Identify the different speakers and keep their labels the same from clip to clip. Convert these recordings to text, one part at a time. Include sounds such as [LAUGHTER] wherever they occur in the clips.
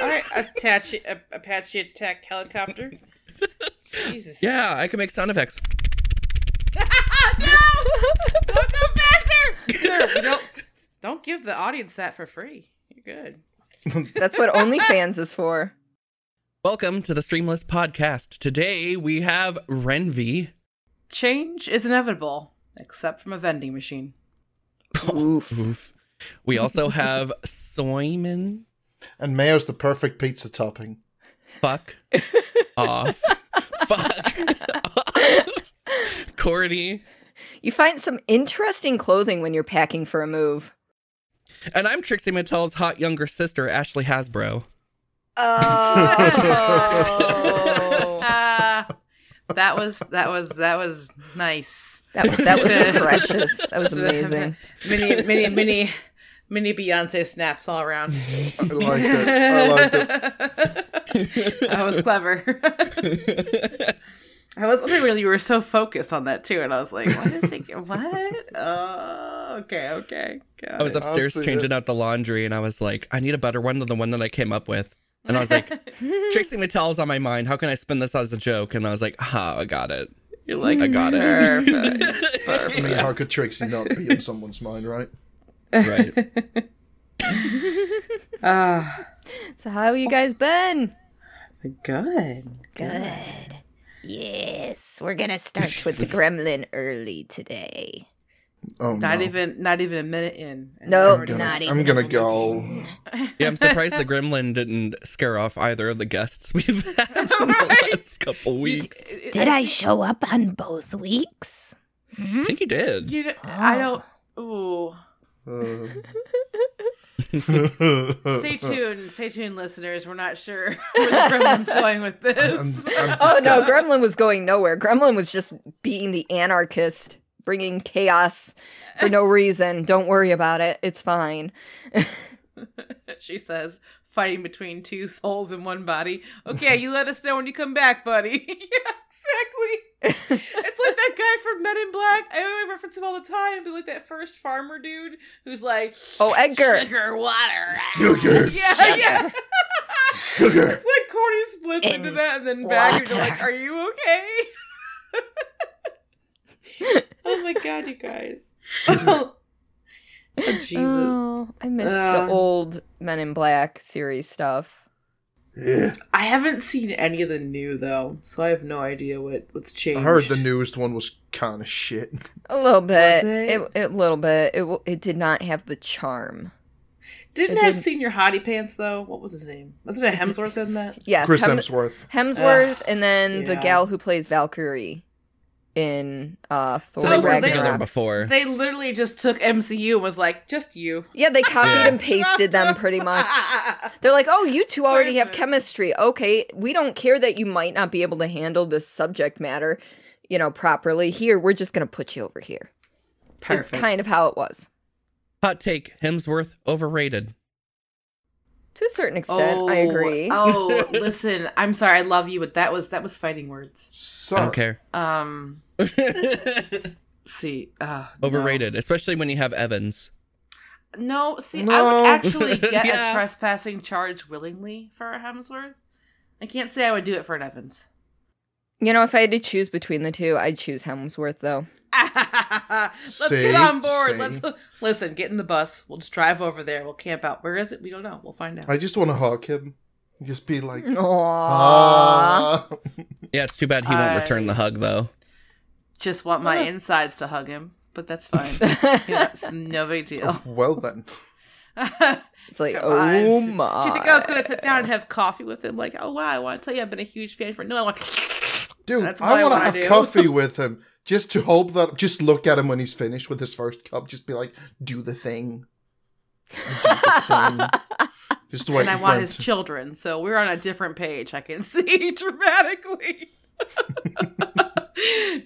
Speaker 1: All right, Apache, Apache attack helicopter. Jesus.
Speaker 2: Yeah, I can make sound effects. [LAUGHS]
Speaker 1: no! Don't go faster! Sir, don't, don't give the audience that for free. You're good. [LAUGHS]
Speaker 3: That's what OnlyFans is for.
Speaker 2: Welcome to the Streamless Podcast. Today we have Renvi.
Speaker 1: Change is inevitable, except from a vending machine.
Speaker 3: Oof.
Speaker 2: Oof. We also have Soyman.
Speaker 4: And mayo's the perfect pizza topping.
Speaker 2: Fuck [LAUGHS] off. Fuck. Cordy.
Speaker 3: You find some interesting clothing when you're packing for a move.
Speaker 2: And I'm Trixie Mattel's hot younger sister, Ashley Hasbro.
Speaker 3: Oh. [LAUGHS]
Speaker 1: That was that was that was nice.
Speaker 3: that, that was [LAUGHS] precious. That was amazing.
Speaker 1: Mini mini mini mini Beyonce snaps all around. [LAUGHS]
Speaker 4: I like it. I like it. [LAUGHS]
Speaker 1: that was clever. [LAUGHS] I was wondering really you were so focused on that too, and I was like, "What is it? What? Oh, okay, okay." Got
Speaker 2: I was
Speaker 1: it.
Speaker 2: upstairs changing
Speaker 4: it.
Speaker 2: out the laundry and I was like, I need a better one than the one that I came up with. And I was like, Trixie Mattel's on my mind. How can I spin this as a joke? And I was like, ah, I got it.
Speaker 1: You're like,
Speaker 2: I got it.
Speaker 1: Perfect. Perfect.
Speaker 4: I mean, how could Trixie not be on someone's mind, right?
Speaker 2: Right. [LAUGHS]
Speaker 1: Ah,
Speaker 3: So how you guys been?
Speaker 1: good.
Speaker 3: Good. Yes, we're gonna start with the [LAUGHS] gremlin early today.
Speaker 4: Oh
Speaker 1: Not
Speaker 4: no.
Speaker 1: even, not even a minute in. and
Speaker 3: No,
Speaker 1: I'm already-
Speaker 4: I'm gonna go. [LAUGHS]
Speaker 2: Yeah, I'm surprised the gremlin didn't scare off either of the guests we've had in the
Speaker 1: Right.
Speaker 2: last couple weeks.
Speaker 3: Did I show up on both weeks?
Speaker 2: I think you did.
Speaker 1: You know, I don't. Ooh.
Speaker 4: Uh,
Speaker 1: Stay tuned, stay tuned, listeners. We're not sure [LAUGHS] where the [LAUGHS] gremlin's going with this.
Speaker 4: I'm, I'm
Speaker 3: Oh no,
Speaker 4: gonna-
Speaker 3: Gremlin was going nowhere. Gremlin was just being the anarchist, bringing chaos for no reason. Don't worry about it. It's fine. [LAUGHS]
Speaker 1: she says, fighting between two souls in one body. Okay, you let us know when you come back, buddy. yeah, exactly. It's like that guy from Men in Black. I always reference him all the time, but like that first farmer dude who's like,
Speaker 3: Oh, Edgar.
Speaker 1: sugar water.
Speaker 4: Sugar, [LAUGHS]
Speaker 1: Yeah, yeah.
Speaker 4: sugar.
Speaker 1: It's like Cordy splits into that and then back. And you're like, are you okay? [LAUGHS] oh my god, you guys. [LAUGHS] oh, Jesus.
Speaker 3: Oh, I miss
Speaker 1: Uh.
Speaker 3: the old Men in Black series stuff.
Speaker 4: Yeah.
Speaker 1: I haven't seen any of the new though, so I have no idea what what's changed.
Speaker 4: I heard the newest one was kind of shit. [LAUGHS]
Speaker 3: A little bit.
Speaker 1: it?
Speaker 3: It, a little bit. It it did not have the charm.
Speaker 1: Didn't
Speaker 3: it
Speaker 1: have
Speaker 3: didn't-
Speaker 1: senior hottie pants though. What was his name? Wasn't it Hemsworth in that?
Speaker 3: Yes,
Speaker 4: Chris
Speaker 3: Hem-
Speaker 4: Hemsworth.
Speaker 3: Hemsworth, and then the gal who plays Valkyrie in uh, Thor
Speaker 2: So they
Speaker 1: so
Speaker 2: worked
Speaker 1: they-
Speaker 2: together
Speaker 3: Ragnarok.
Speaker 2: before.
Speaker 1: They literally just took MCU and was like, just you.
Speaker 3: Yeah, they copied
Speaker 2: Yeah.
Speaker 3: and pasted them pretty much. [LAUGHS] They're like, oh, you two already have chemistry. Okay, we don't care that you might not be able to handle this subject matter, you know, properly. Here, we're just going to put you over here.
Speaker 1: Perfect.
Speaker 3: It's kind of how it was.
Speaker 2: Hot take Hemsworth overrated.
Speaker 3: To a certain extent, I agree.
Speaker 1: Oh, [LAUGHS] listen, I'm sorry, I love you, but that was that was fighting words.
Speaker 4: So,
Speaker 2: I don't care.
Speaker 1: Um, see, uh, no.
Speaker 2: overrated, especially when you have Evans.
Speaker 1: No, see, I
Speaker 4: No.
Speaker 1: would actually [LAUGHS] get
Speaker 2: Yeah.
Speaker 1: a trespassing charge willingly for a Hemsworth. I can't say I would do it for an Evans.
Speaker 3: You know, if I had to choose between the two, I'd choose Hemsworth, though. [LAUGHS]
Speaker 1: Let's
Speaker 4: See?
Speaker 1: get on board.
Speaker 4: See?
Speaker 1: Let's listen. Get in the bus. We'll just drive over there. We'll camp out. Where is it? We don't know. We'll find out.
Speaker 4: I just want to hug him. Just be like,
Speaker 3: Aww.
Speaker 4: ah.
Speaker 2: Yeah, it's too bad he won't
Speaker 1: I-
Speaker 2: return the hug though.
Speaker 1: Just want my insides to hug him, but that's fine. [LAUGHS] yeah, it's no big deal.
Speaker 4: well then. [LAUGHS]
Speaker 3: It's like,
Speaker 1: Come on.
Speaker 3: oh
Speaker 1: She-
Speaker 3: my.
Speaker 1: She think I was gonna sit down and have coffee with him? Like, oh wow, I want to tell you, I've been a huge fan for. No, I want.
Speaker 4: Dude,
Speaker 1: That's
Speaker 4: I want to have coffee [LAUGHS] with him just to hope that, just look at him when he's finished with his first cup. Just be like, do the thing. Do the thing. [LAUGHS] Just wait
Speaker 1: and I want his
Speaker 4: to-
Speaker 1: children, so we're on a different page. I can [LAUGHS] see dramatically.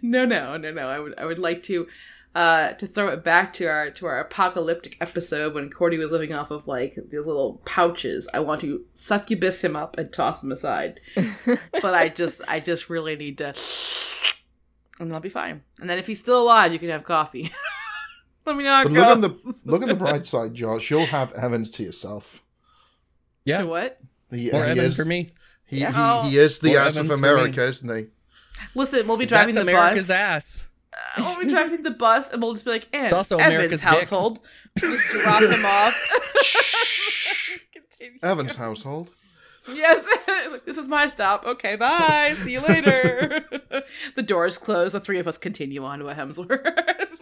Speaker 1: no, no, no, no. I would, I would like to, uh, to throw it back to our to our apocalyptic episode when Cordy was living off of like these little pouches. I want to succubus him up and toss him aside, [LAUGHS] but I just, I just really need to, and I'll be fine. And then if he's still alive, you can have coffee. [LAUGHS] Let me know how it
Speaker 4: But look on the look on the [LAUGHS] bright side, Josh. You'll have Evans to yourself.
Speaker 2: Yeah.
Speaker 1: what?
Speaker 4: He,
Speaker 2: More
Speaker 4: he
Speaker 2: Evan
Speaker 4: is,
Speaker 2: for me.
Speaker 4: He,
Speaker 3: Yeah.
Speaker 4: he, he is the
Speaker 2: More
Speaker 4: ass of
Speaker 2: Evans for
Speaker 4: America, isn't he?
Speaker 1: Listen, we'll be driving
Speaker 2: That's
Speaker 1: the
Speaker 2: America's
Speaker 1: bus.
Speaker 2: ass.
Speaker 1: We'll be driving the bus, and we'll just be like, "And
Speaker 2: It's also
Speaker 1: Evan's
Speaker 2: America's dick."
Speaker 1: household." Just drop him off. [LAUGHS] Continue.
Speaker 4: Evan's household.
Speaker 1: Yes, [LAUGHS] this is my stop. Okay, bye. See you later. [LAUGHS] the doors close. The three of us continue on to a Hemsworth.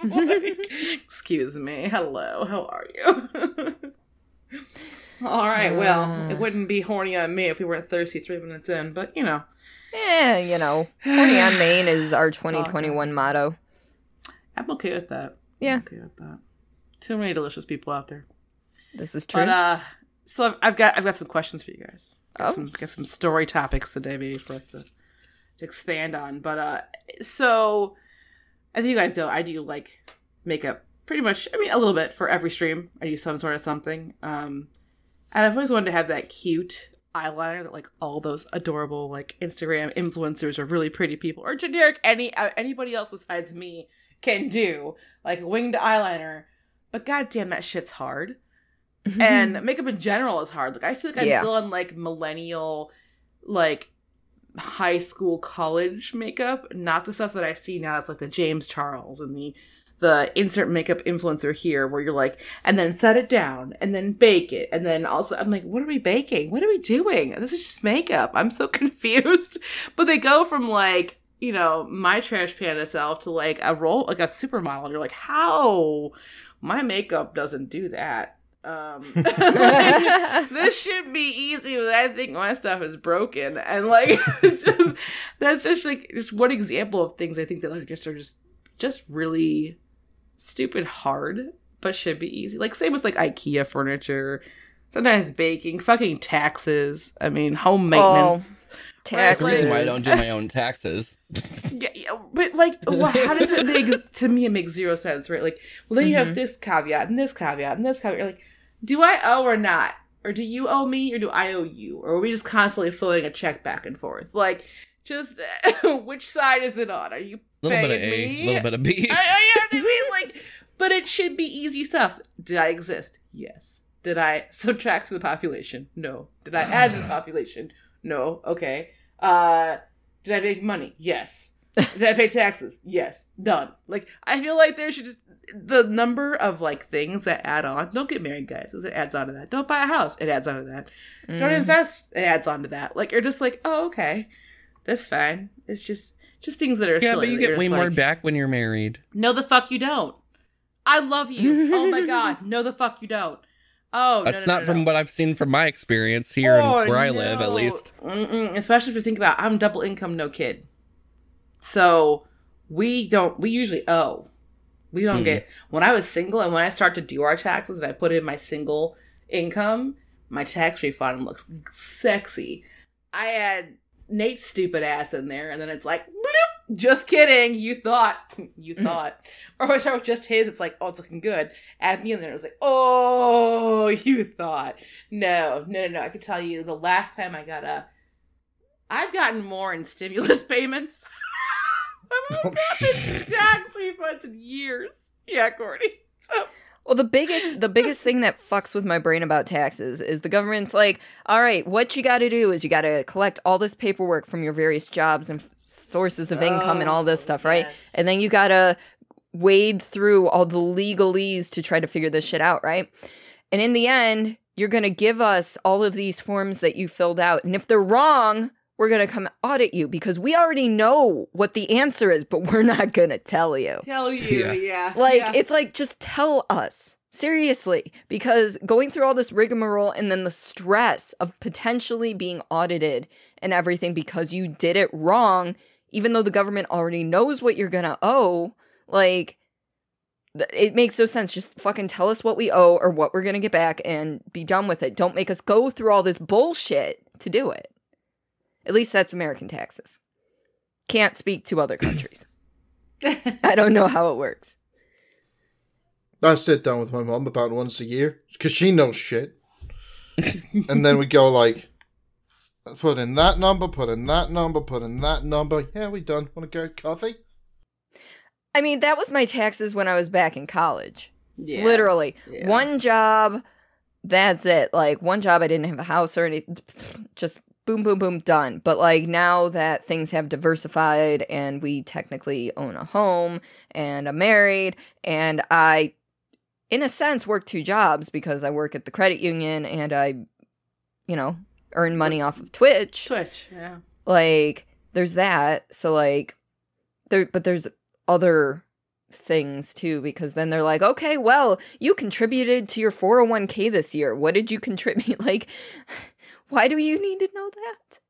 Speaker 1: Like, excuse me. Hello. How are you? All right. Well, it wouldn't be horny on me if we weren't thirsty three minutes in, but you know,
Speaker 3: Eh, you know, horny on main is our 2021 motto.
Speaker 1: I'm okay with that.
Speaker 3: Yeah.
Speaker 1: I'm okay with that. Too many delicious people out there.
Speaker 3: This is true.
Speaker 1: But uh, so I've, I've got I've got some questions for you guys. Got
Speaker 3: Oh.
Speaker 1: some got some story topics today, maybe for us to, to expand on. But uh, so I think you guys know I do like makeup pretty much. I mean, a little bit for every stream. I do some sort of something. Um, and I've always wanted to have that cute eyeliner that like all those adorable like Instagram influencers or really pretty people or generic any uh, anybody else besides me can do like winged eyeliner. But goddamn, that shit's hard [LAUGHS] and makeup in general is hard. Like I feel like I'm
Speaker 3: Yeah.
Speaker 1: still on like millennial, like high school, college makeup, not the stuff that I see now. It's like the James Charles and the the insert makeup influencer here, where you're like, and then set it down, and then bake it, and then also I'm like, what are we baking? What are we doing? This is just makeup. I'm so [LAUGHS] confused. But they go from like. You know, my trash panda self to like a role, like a supermodel. And you're like, how? My makeup doesn't do that. Um, [LAUGHS] like, this should be easy, but I think my stuff is broken. And like, [LAUGHS] it's just that's just like just one example of things I think that are just are just just really stupid hard, but should be easy. Like same with like IKEA furniture. Sometimes baking, fucking taxes. I mean, home maintenance.
Speaker 2: That's the reason why I don't do my own taxes. [LAUGHS]
Speaker 1: Yeah, yeah, but like, well, how does it make? [LAUGHS] To me, it makes zero sense, right? Like, well, then you have mm-hmm. this caveat and this caveat and this caveat. You're like, do I owe or not? Or do you owe me or do I owe you? Or are we just constantly floating a check back and forth? Like, just [LAUGHS] which side is it on? Are you
Speaker 2: A little bit of
Speaker 1: paying
Speaker 2: A,
Speaker 1: me?
Speaker 2: a little bit of B.
Speaker 1: I, I, you know what I mean? Like, but it should be easy stuff. Did I exist? Yes. Did I subtract from the population? No. Did I add to the population? No. Okay. Uh, did I make money? Yes. [LAUGHS] Did I pay taxes? Yes. Done. Like, I feel like there should just the number of like things that add on. Don't get married, guys, because it adds on to that. Don't buy a house. It adds on to that. Don't
Speaker 3: Mm.
Speaker 1: invest. It adds on to that. Like, you're just like, oh, okay, that's fine. It's just just things that are
Speaker 2: Yeah,
Speaker 1: silly
Speaker 2: but you get way more
Speaker 1: like,
Speaker 2: back when you're married.
Speaker 1: no, the fuck you don't. I love you. oh my [LAUGHS] god. No, the fuck you don't. Oh,
Speaker 2: That's
Speaker 1: no, no,
Speaker 2: not
Speaker 1: no,
Speaker 2: from what I've seen from my experience here
Speaker 1: Oh,
Speaker 2: and where I live, at least.
Speaker 1: Mm-mm. Especially if you think about, I'm double income, no kid. So we don't. We usually owe. We don't
Speaker 2: Mhm.
Speaker 1: get. When I was single and when I start to do our taxes and I put in my single income, my tax refund looks sexy. I had Nate's stupid ass in there, and then it's like, bloop, just kidding. You thought, [LAUGHS] you mm-hmm. thought, or I start with just his, it's like, oh, it's looking good. Add me in there, it was like, oh, [LAUGHS] you thought. No, no, no, no. I could tell you the last time I got a, I've gotten more in stimulus [LAUGHS] payments. I've
Speaker 4: Oh,
Speaker 1: gotten tax refunds in years. Yeah, Courtney. So
Speaker 3: Well, the biggest the biggest thing that fucks with my brain about taxes is the government's like, all right, what you got to do is you got to collect all this paperwork from your various jobs and f- sources of income and all this
Speaker 1: Oh,
Speaker 3: stuff, right?
Speaker 1: yes.
Speaker 3: And then you got to wade through all the legalese to try to figure this shit out, right? And in the end, you're going to give us all of these forms that you filled out, and if they're wrong, we're going to come audit you because we already know what the answer is, but we're not going to tell you.
Speaker 1: tell you,
Speaker 2: Yeah.
Speaker 1: yeah.
Speaker 3: Like,
Speaker 1: yeah.
Speaker 3: it's like, just tell us. Seriously. Because going through all this rigmarole and then the stress of potentially being audited and everything because you did it wrong, even though the government already knows what you're gonna owe, like, th- it makes no sense. Just fucking tell us what we owe or what we're gonna get back and be done with it. Don't make us go through all this bullshit to do it. At least that's American taxes. Can't speak to other countries. [CLEARS THROAT] I don't know how it works.
Speaker 4: I sit down with my mom about once a year because she knows shit, [LAUGHS] and then we go like, put in that number, put in that number, put in that number. Yeah, we done. Want to go coffee?
Speaker 3: I mean, that was my taxes when I was back in college.
Speaker 1: yeah.
Speaker 3: Literally.
Speaker 1: Yeah.
Speaker 3: One job, that's it. Like one job, I didn't have a house or anything. [SNIFFS] Just boom, boom, boom, done. But like now that things have diversified and we technically own a home and I'm married and I, in a sense, work two jobs because I work at the credit union and I, you know, earn money off of Twitch.
Speaker 1: Twitch, yeah.
Speaker 3: Like there's that. So like there, but there's other things too because then they're like okay well you contributed to your 401k this year what did you contribute [LAUGHS] like why do you need to know that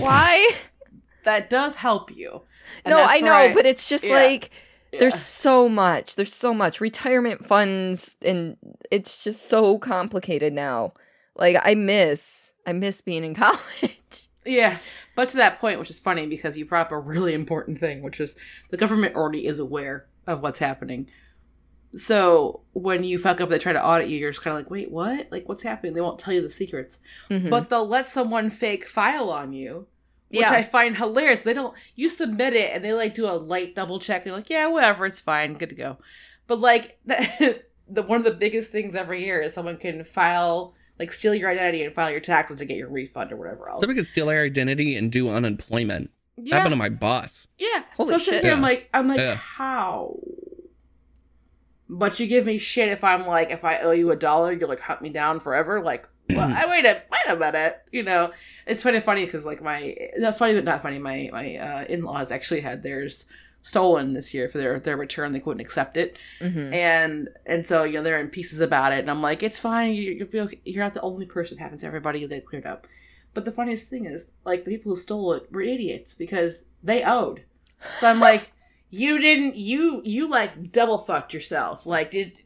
Speaker 3: why [LAUGHS]
Speaker 1: That does help you. And
Speaker 3: no i know
Speaker 1: where
Speaker 3: but it's just
Speaker 1: yeah.
Speaker 3: like
Speaker 1: Yeah.
Speaker 3: there's so much there's so much retirement funds and it's just so complicated now like i miss i miss being in [LAUGHS] college
Speaker 1: Yeah, but to that point, which is funny because you brought up a really important thing, which is the government already is aware of what's happening. So when you fuck up, they try to audit you. You're just kind of like, wait, what? Like, what's happening? They won't tell you the secrets,
Speaker 3: Mhm.
Speaker 1: but they'll let someone fake file on you, which
Speaker 3: yeah
Speaker 1: I find hilarious. They don't. You submit it, and they like do a light double check. They're like, yeah, whatever, it's fine, good to go. But like the, [LAUGHS] the one of the biggest things every year is someone can file like steal your identity and file your taxes to get your refund or whatever else.
Speaker 2: Somebody could steal our identity and do unemployment.
Speaker 1: Yeah.
Speaker 2: Happened to my boss.
Speaker 1: Yeah.
Speaker 3: Holy
Speaker 1: so I'm
Speaker 3: shit.
Speaker 1: here, I'm like, I'm like,
Speaker 2: Yeah.
Speaker 1: how? But you give me shit if I'm like, if I owe you a dollar, you'll like hunt me down forever. Like, well, [CLEARS THROAT] I wait a wait a minute. You know, it's kind of funny because like my not funny but not funny. My my uh, in laws actually had theirs stolen this year for their their return. They couldn't accept it,
Speaker 3: Mhm.
Speaker 1: and and so you know they're in pieces about it. And I'm like, it's fine. You, you'll be okay. You're not the only person. It happens to everybody. They cleared up. But the funniest thing is, like, the people who stole it were idiots because they owed. So I'm like, you didn't, you, you like double fucked yourself. Like, did,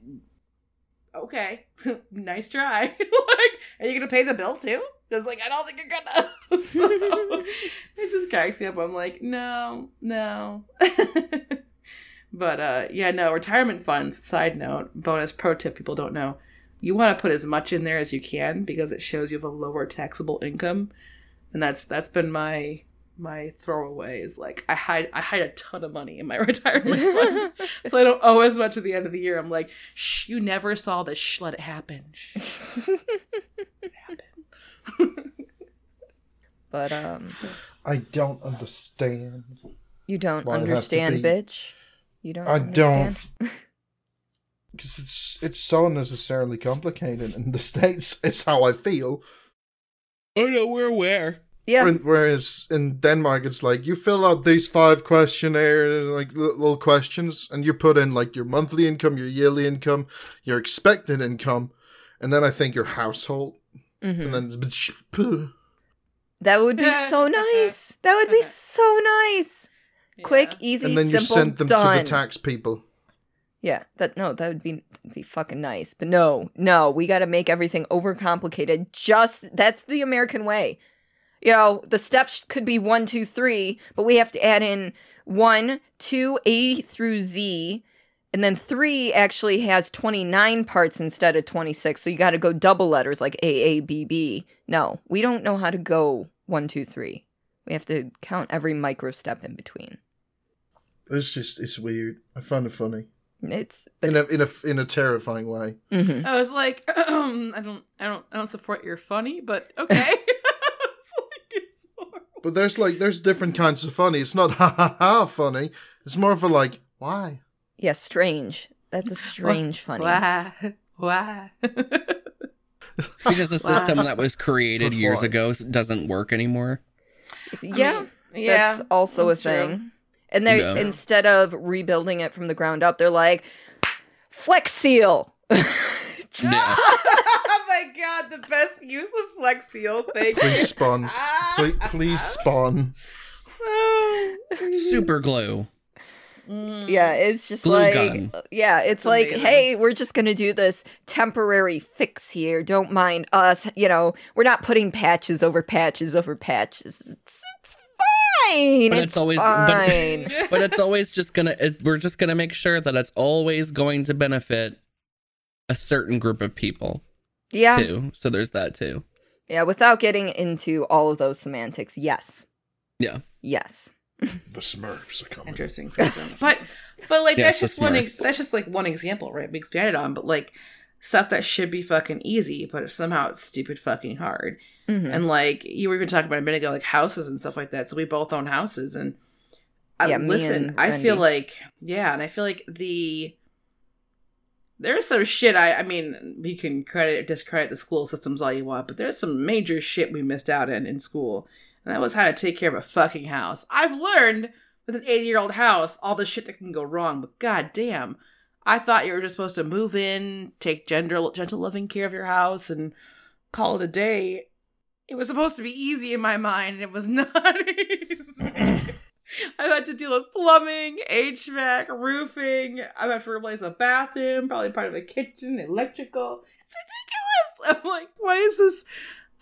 Speaker 1: okay, [LAUGHS] nice try. [LAUGHS] like, are you gonna pay the bill too? Because, like, I don't think you're gonna. [LAUGHS] it just cracks me up. I'm like, no, no. but, uh, yeah, no, retirement funds, side note, bonus pro tip people don't know you want to put as much in there as you can because it shows you have a lower taxable income and that's that's been my my throwaway is like i hide i hide a ton of money in my [LAUGHS] retirement fund [LAUGHS] so i don't owe as much at the end of the year i'm like shh you never saw this shh let it happen shh, [LAUGHS] it happened
Speaker 3: but um
Speaker 4: I don't understand.
Speaker 3: you don't
Speaker 4: Why it has to
Speaker 3: understand
Speaker 4: be-
Speaker 3: bitch you don't
Speaker 4: I
Speaker 3: understand
Speaker 4: Because it's it's so unnecessarily complicated. In the states, it's how I feel.
Speaker 2: Oh no, we're aware.
Speaker 3: Yeah
Speaker 4: Whereas in Denmark, it's like you fill out these five questionnaires, like little questions, and you put in like your monthly income, your yearly income, your expected income, and then I think your household,
Speaker 3: Mhm.
Speaker 4: and then
Speaker 3: that would be so [LAUGHS] nice [LAUGHS] that would be [LAUGHS] so nice quick
Speaker 1: Yeah.
Speaker 3: easy
Speaker 4: and then you
Speaker 3: simple
Speaker 4: send them
Speaker 3: done
Speaker 4: to the tax people.
Speaker 3: Yeah, that no, that would be be fucking nice. But no, no, we got to make everything overcomplicated. Just that's the American way. You know, the steps could be one, two, three, but we have to add in one, two, A through Z, and then three actually has twenty nine parts instead of twenty six. So you got to go double letters like A, A, B, B. No, we don't know how to go one, two, three. We have to count every micro step in between.
Speaker 4: It's just it's weird. I find it funny
Speaker 3: It's
Speaker 4: in a in a in a terrifying way.
Speaker 3: Mhm.
Speaker 1: i was like [CLEARS THROAT] i don't i don't i don't support your funny but okay [LAUGHS] It's like, it's horrible.
Speaker 4: But there's like there's different kinds of funny. It's not [LAUGHS] ha ha ha funny. It's more of a like why.
Speaker 3: Yeah, strange. That's a strange [LAUGHS] funny.
Speaker 1: why [LAUGHS] why
Speaker 2: Because the
Speaker 1: Wow.
Speaker 2: system that was created years ago doesn't work anymore.
Speaker 3: Yeah,
Speaker 1: yeah
Speaker 3: that's also
Speaker 1: that's
Speaker 3: a
Speaker 1: true.
Speaker 3: thing. And they
Speaker 2: Yeah.
Speaker 3: instead of rebuilding it from the ground up, they're like Flex Seal. Just-
Speaker 2: Yeah. [LAUGHS]
Speaker 1: oh my god, the best use of Flex Seal. Thank you.
Speaker 4: Please spawn. please, please spawn. [LAUGHS]
Speaker 2: Super glue. Mm.
Speaker 3: yeah, it's just
Speaker 2: Glue
Speaker 3: like
Speaker 2: gun.
Speaker 3: yeah, it's like
Speaker 1: amazing.
Speaker 3: hey, we're just going to do this temporary fix here. Don't mind us, you know. We're not putting patches over patches over patches. It's, it's fine.
Speaker 2: But
Speaker 3: it's,
Speaker 2: it's always
Speaker 3: fine.
Speaker 2: but, [LAUGHS] but it's always just gonna it, we're just gonna make sure that it's always going to benefit a certain group of people
Speaker 3: yeah.
Speaker 2: too. So there's that too.
Speaker 3: Yeah, without getting into all of those semantics, yes.
Speaker 2: Yeah.
Speaker 3: Yes.
Speaker 4: The Smurfs are coming.
Speaker 1: Interesting [LAUGHS] but but like
Speaker 2: Yes,
Speaker 1: that's just one ex- that's just like one example, right? We expanded on, but like stuff that should be fucking easy, but if somehow it's stupid fucking hard.
Speaker 3: Mhm.
Speaker 1: And like you were even talking about a minute ago, like houses and stuff like that. So we both own houses, and I,
Speaker 3: Yeah, me
Speaker 1: listen,
Speaker 3: and
Speaker 1: I feel like yeah, and I feel like the there's some shit. I I mean, we can credit or discredit the school systems all you want, but there's some major shit we missed out in in school, and that was how to take care of a fucking house. I've learned with an 80 year old house all the shit that can go wrong, but god damn. I thought you were just supposed to move in, take gentle, gentle loving care of your house, and call it a day. It was supposed to be easy in my mind, and it was [LAUGHS] not easy. [CLEARS THROAT] I've had to deal with plumbing, HVAC, roofing. I've had to replace a bathroom, probably part of the kitchen, electrical. It's ridiculous. [LAUGHS] I'm like, why is this?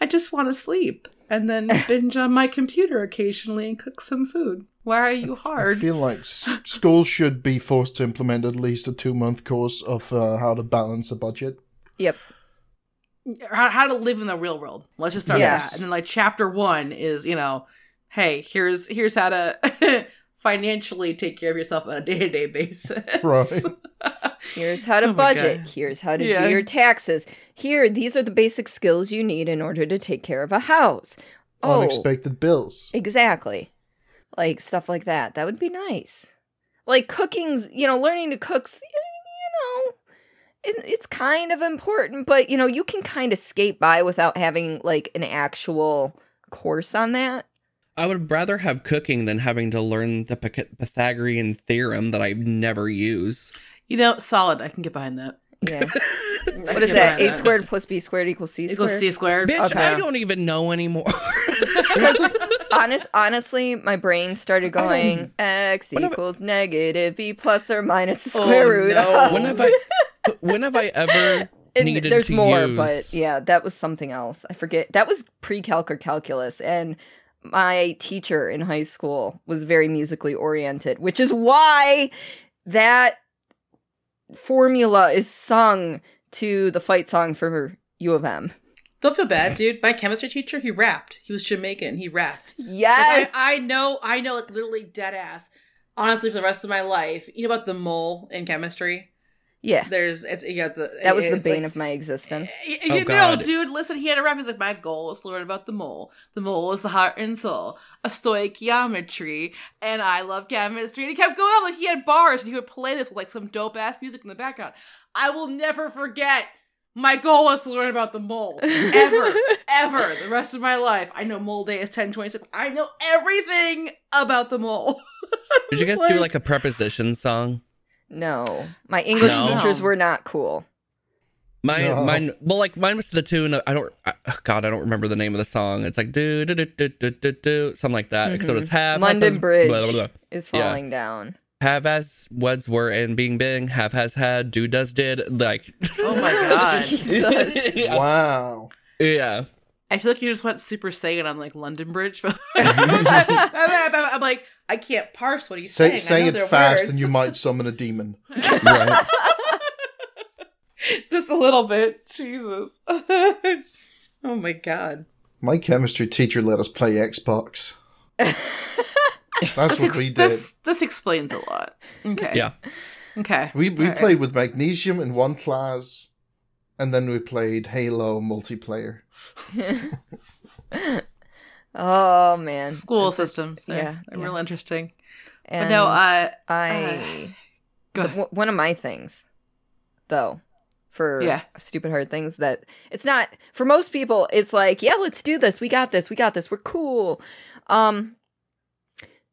Speaker 1: I just want to sleep and then [LAUGHS] binge on my computer occasionally and cook some food. Why are you hard?
Speaker 4: I feel like s- schools should be forced to implement at least a two month course of uh, how to balance a budget.
Speaker 3: Yep.
Speaker 1: how, how to live in the real world. Let's just start
Speaker 3: Yes.
Speaker 1: with that. And then like chapter one is, you know, hey, here's here's how to [LAUGHS] financially take care of yourself on a day to day basis.
Speaker 4: Right. [LAUGHS]
Speaker 3: Here's how to
Speaker 1: Oh
Speaker 3: budget. Here's how to
Speaker 1: Yeah.
Speaker 3: do your taxes. Here, these are the basic skills you need in order to take care of a house. Oh,
Speaker 4: Unexpected bills.
Speaker 3: exactly. Like stuff like that. That would be nice. Like cooking's, you know, learning to cook's, you know, it, it's kind of important, but you know, you can kind of skate by without having like an actual course on that.
Speaker 2: I would rather have cooking than having to learn the Pyth- Pythagorean theorem that I never use.
Speaker 1: You know, solid. I can get behind that.
Speaker 3: Yeah. [LAUGHS] what is
Speaker 1: What
Speaker 3: can
Speaker 1: that?
Speaker 3: A squared plus B squared equals C
Speaker 1: Equals
Speaker 3: squared.
Speaker 1: C squared.
Speaker 2: Bitch,
Speaker 3: Okay.
Speaker 2: I don't even know anymore. [LAUGHS]
Speaker 3: Honest, honestly, my brain started going x
Speaker 2: When have I-
Speaker 3: equals negative b plus or minus the
Speaker 1: Oh,
Speaker 3: square root.
Speaker 1: no.
Speaker 3: of- [LAUGHS]
Speaker 2: when have I? When have I ever
Speaker 3: And
Speaker 2: needed
Speaker 3: there's more,
Speaker 2: use?
Speaker 3: but yeah, that was something else. I forget. That was pre-calc or calculus, and my teacher in high school was very musically oriented, which is why that formula is sung to the fight song for U of M.
Speaker 1: Don't feel bad, dude. My chemistry teacher, he rapped. He was Jamaican. He rapped.
Speaker 3: Yes,
Speaker 1: Like, I, I know, I know, like literally dead ass. Honestly, for the rest of my life, you know about the mole in chemistry.
Speaker 3: Yeah,
Speaker 1: There's, it's you got the.
Speaker 3: that was the bane
Speaker 1: like-
Speaker 3: of my existence.
Speaker 1: Y-
Speaker 2: Oh,
Speaker 1: You know, dude, listen, he had a rap. He's like, my goal is to learn about the mole. The mole is the heart and soul of stoichiometry, and I love chemistry. And he kept going on, like, he had bars, and he would play this with, like, some dope ass music in the background. I will never forget. My goal was to learn about the mole. [LAUGHS] Ever, ever. The rest of my life. I know mole day is 1026. I know everything about the mole. [LAUGHS]
Speaker 2: Did you guys
Speaker 1: Like-
Speaker 2: do like a preposition song?
Speaker 3: No, my English
Speaker 2: No.
Speaker 3: teachers were not cool.
Speaker 2: Mine,
Speaker 4: No.
Speaker 2: mine. Well, like mine was the tune. Of, I don't. I, God, I don't remember the name of the song. It's like do do do do do do do something like that. So
Speaker 3: Mhm.
Speaker 2: it's have
Speaker 3: London
Speaker 2: has,
Speaker 3: Bridge
Speaker 2: blah, blah, blah.
Speaker 3: is
Speaker 2: Yeah.
Speaker 3: falling down.
Speaker 2: Have as was were and being bing. Have has had. Do does did. Like.
Speaker 1: Oh my God. [LAUGHS]
Speaker 3: Jesus.
Speaker 2: yeah.
Speaker 4: Wow.
Speaker 2: yeah.
Speaker 1: I feel like you just went Super Saiyan on like London Bridge. But [LAUGHS] I'm like, I can't parse what he's
Speaker 4: Say,
Speaker 1: saying.
Speaker 4: say
Speaker 1: I
Speaker 4: it fast
Speaker 1: words.
Speaker 4: and you might summon a demon. [LAUGHS]
Speaker 2: Right. [LAUGHS]
Speaker 1: just a little bit. Jesus. oh my god.
Speaker 4: My chemistry teacher let us play Xbox. That's
Speaker 1: This,
Speaker 4: what
Speaker 1: ex-
Speaker 4: we did.
Speaker 1: this this explains a lot. Okay.
Speaker 2: Yeah.
Speaker 1: Okay.
Speaker 4: We we
Speaker 1: Alright.
Speaker 4: played with magnesium in one class, and then we played Halo multiplayer.
Speaker 3: Oh man,
Speaker 1: school
Speaker 3: it's-
Speaker 1: systems. They're,
Speaker 3: Yeah,
Speaker 1: they're
Speaker 3: yeah.
Speaker 1: real interesting.
Speaker 3: And
Speaker 1: but no, uh,
Speaker 3: I
Speaker 1: go
Speaker 3: the- one of my things, though, for
Speaker 1: Yeah.
Speaker 3: stupid hard things that it's not for most people. It's like, yeah, let's do this. We got this. We got this. We're cool. Um,